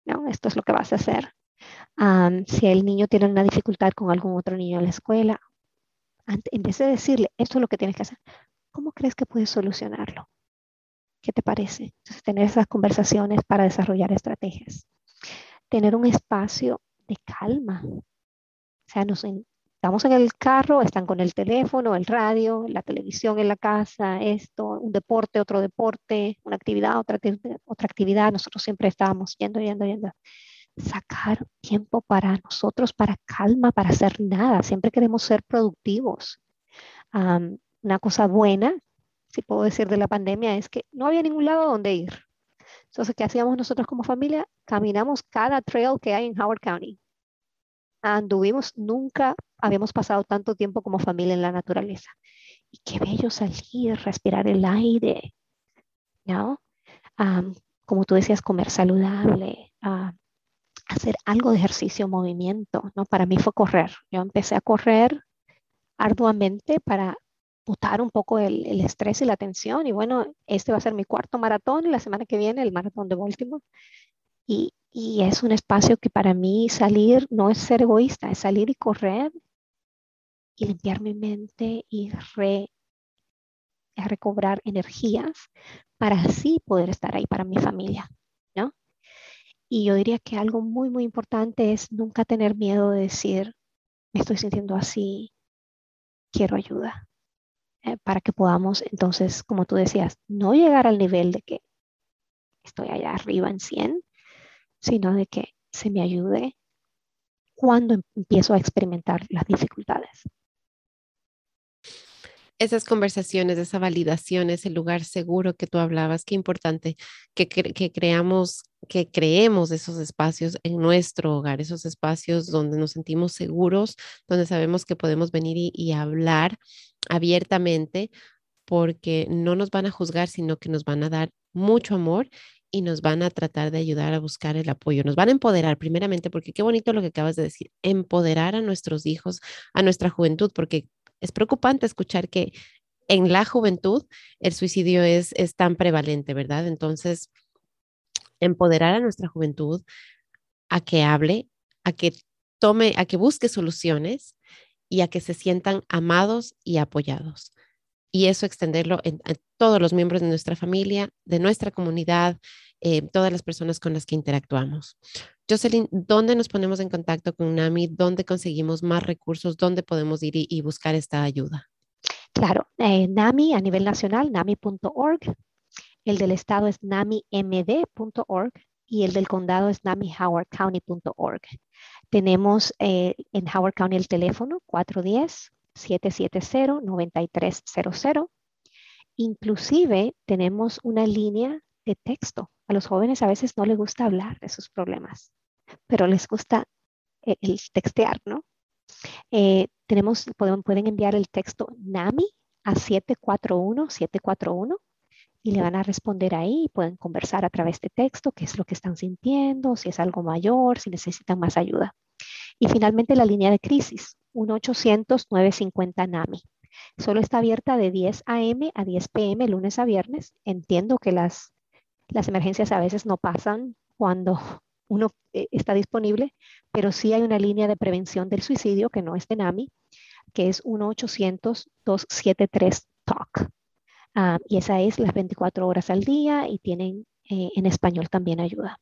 ¿no? Esto es lo que vas a hacer. si el niño tiene una dificultad con algún otro niño en la escuela, en vez de decirle, esto es lo que tienes que hacer, ¿cómo crees que puedes solucionarlo? ¿Qué te parece? Entonces, tener esas conversaciones para desarrollar estrategias. Tener un espacio de calma. O sea, nos, estamos en el carro, están con el teléfono, el radio, la televisión en la casa, esto, un deporte, otro deporte, una actividad, otra, otra actividad. Nosotros siempre estábamos yendo, yendo, yendo. Sacar tiempo para nosotros, para calma, para hacer nada. Siempre queremos ser productivos. una cosa buena, si puedo decir de la pandemia, es que no había ningún lado donde ir. Entonces, ¿qué hacíamos nosotros como familia? Caminamos cada trail que hay en Howard County anduvimos, nunca habíamos pasado tanto tiempo como familia en la naturaleza. Y qué bello salir, respirar el aire, ¿no? como tú decías, comer saludable, hacer algo de ejercicio, movimiento, ¿no? Para mí fue correr. Yo empecé a correr arduamente para botar un poco el, el, estrés y la tensión. Y bueno, este va a ser mi cuarto maratón y la semana que viene el maratón de Baltimore. Y, y es un espacio que para mí salir no es ser egoísta, es salir y correr y limpiar mi mente y recobrar energías para así poder estar ahí para mi familia, ¿no? Y yo diría que algo muy, muy importante es nunca tener miedo de decir, me estoy sintiendo así, quiero ayuda, eh, para que podamos entonces, como tú decías, no llegar al nivel de que estoy allá arriba en 100, sino de que se me ayude cuando empiezo a experimentar las dificultades. Esas conversaciones, esa validación, ese lugar seguro que tú hablabas, qué importante que, que creamos, que creemos esos espacios en nuestro hogar, esos espacios donde nos sentimos seguros, donde sabemos que podemos venir y hablar abiertamente porque no nos van a juzgar, sino que nos van a dar mucho amor y nos van a tratar de ayudar a buscar el apoyo. Nos van a empoderar primeramente, porque qué bonito lo que acabas de decir, empoderar a nuestros hijos, a nuestra juventud, porque es preocupante escuchar que en la juventud el suicidio es, es tan prevalente, ¿verdad? Entonces, empoderar a nuestra juventud a que hable, a que tome, a que busque soluciones y a que se sientan amados y apoyados y eso extenderlo en, a todos los miembros de nuestra familia, de nuestra comunidad, eh, todas las personas con las que interactuamos. Jocelyn, ¿dónde nos ponemos en contacto con NAMI? ¿Dónde conseguimos más recursos? ¿Dónde podemos ir y, buscar esta ayuda? Claro, eh, NAMI a nivel nacional, nami.org. El del estado es namimd.org y el del condado es namihowardcounty.org. Tenemos eh, en Howard County el teléfono 410 770-9300. Inclusive tenemos una línea de texto. A los jóvenes a veces no les gusta hablar de sus problemas, pero les gusta eh, el textear, ¿no? Eh, tenemos, pueden, pueden enviar el texto NAMI a 741-741 y le van a responder ahí. Pueden conversar a través de texto, qué es lo que están sintiendo, si es algo mayor, si necesitan más ayuda. Y finalmente la línea de crisis, 1-800-950-NAMI. Solo está abierta de 10 a.m. a 10 p.m. lunes a viernes. Entiendo que las, las emergencias a veces no pasan cuando uno eh, está disponible, pero sí hay una línea de prevención del suicidio que no es de NAMI, que es 1-800-273-TALK. Ah, y esa es las 24 horas al día y tienen eh, en español también ayuda.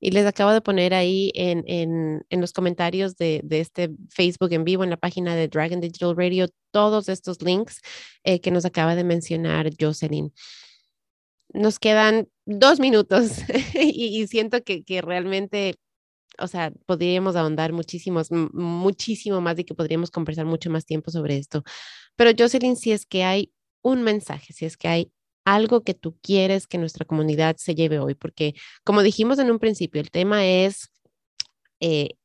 Y les acabo de poner ahí en, en, en los comentarios de, de, este Facebook en vivo, en la página de Dragon Digital Radio, todos estos links eh, que nos acaba de mencionar Jocelyn. Nos quedan dos minutos y, siento que, que realmente o sea, podríamos ahondar muchísimos, muchísimo más y que podríamos conversar mucho más tiempo sobre esto. Pero Jocelyn, si es que hay un mensaje, si es que hay algo que tú quieres que nuestra comunidad se lleve hoy, porque como dijimos en un principio, el tema es eh,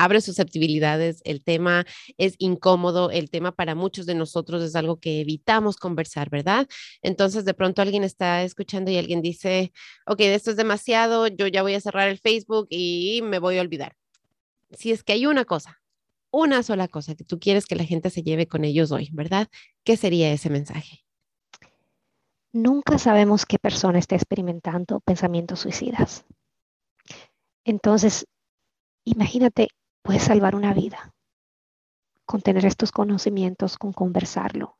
abre susceptibilidades, el tema es incómodo, el tema para muchos de nosotros es algo que evitamos conversar, ¿verdad? Entonces de pronto alguien está escuchando y alguien dice, ok, esto es demasiado, yo ya voy a cerrar el Facebook y me voy a olvidar. Si es que hay una cosa, una sola cosa que tú quieres que la gente se lleve con ellos hoy, ¿verdad? ¿Qué sería ese mensaje? Nunca sabemos qué persona está experimentando pensamientos suicidas. Entonces, imagínate puedes salvar una vida con tener estos conocimientos, con conversarlo.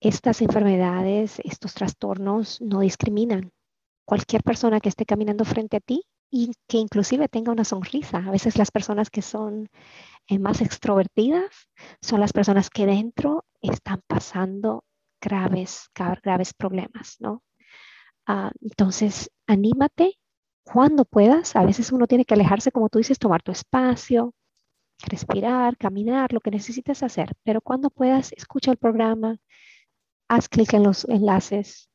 Estas enfermedades, estos trastornos no discriminan. Cualquier persona que esté caminando frente a ti y que inclusive tenga una sonrisa. A veces las personas que son eh, más extrovertidas son las personas que dentro están pasando graves, graves problemas, ¿no? Uh, entonces, anímate cuando puedas. A veces uno tiene que alejarse, como tú dices, tomar tu espacio, respirar, caminar, lo que necesites hacer, pero cuando puedas, escucha el programa, haz clic en los enlaces,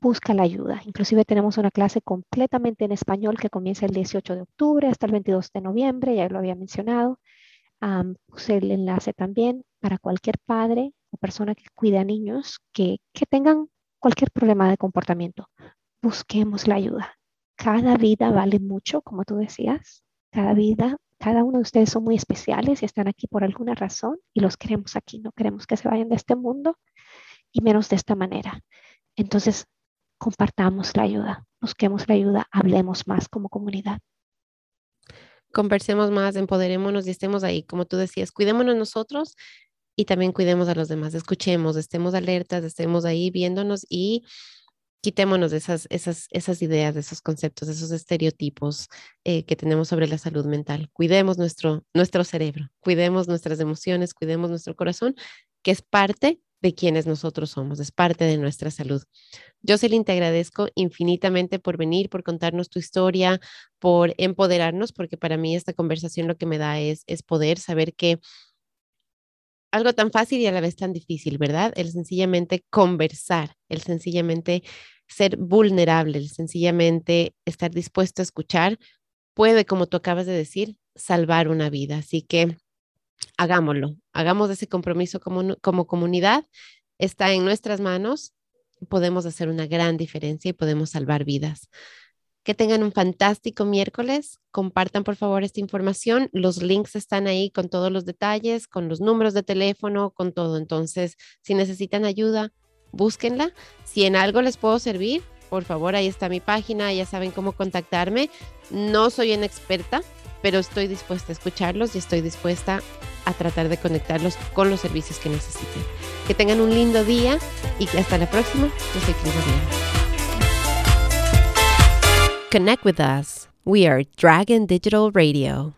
busca la ayuda. Inclusive tenemos una clase completamente en español que comienza el 18 de octubre hasta el 22 de noviembre, ya lo había mencionado. puse el enlace también para cualquier padre o persona que cuide a niños que, que tengan cualquier problema de comportamiento. Busquemos la ayuda. Cada vida vale mucho, como tú decías. Cada vida cada uno de ustedes son muy especiales y están aquí por alguna razón y los queremos aquí. No queremos que se vayan de este mundo y menos de esta manera. Entonces, compartamos la ayuda, busquemos la ayuda, hablemos más como comunidad. Conversemos más, empoderémonos y estemos ahí, como tú decías, cuidémonos nosotros y también cuidemos a los demás, escuchemos, estemos alertas, estemos ahí viéndonos y quitémonos de esas, esas, esas ideas, de esos conceptos, de esos estereotipos eh, que tenemos sobre la salud mental. Cuidemos nuestro, nuestro cerebro, cuidemos nuestras emociones, cuidemos nuestro corazón, que es parte de quienes nosotros somos, es parte de nuestra salud. Jocelyn, te agradezco infinitamente por venir, por contarnos tu historia, por empoderarnos, porque para mí esta conversación lo que me da es, es poder saber que algo tan fácil y a la vez tan difícil, ¿verdad? El sencillamente conversar, el sencillamente ser vulnerable, el sencillamente estar dispuesto a escuchar, puede, como tú acabas de decir, salvar una vida. Así que hagámoslo, hagamos ese compromiso como, como comunidad, está en nuestras manos, podemos hacer una gran diferencia y podemos salvar vidas. Que tengan un fantástico miércoles. Compartan por favor esta información. Los links están ahí con todos los detalles, con los números de teléfono, con todo. Entonces, si necesitan ayuda, búsquenla. Si en algo les puedo servir, por favor, ahí está mi página, ya saben cómo contactarme. No soy una experta, pero estoy dispuesta a escucharlos y estoy dispuesta a tratar de conectarlos con los servicios que necesiten. Que tengan un lindo día y hasta la próxima. Yo soy Cris Connect with us. We are Dragon Digital Radio.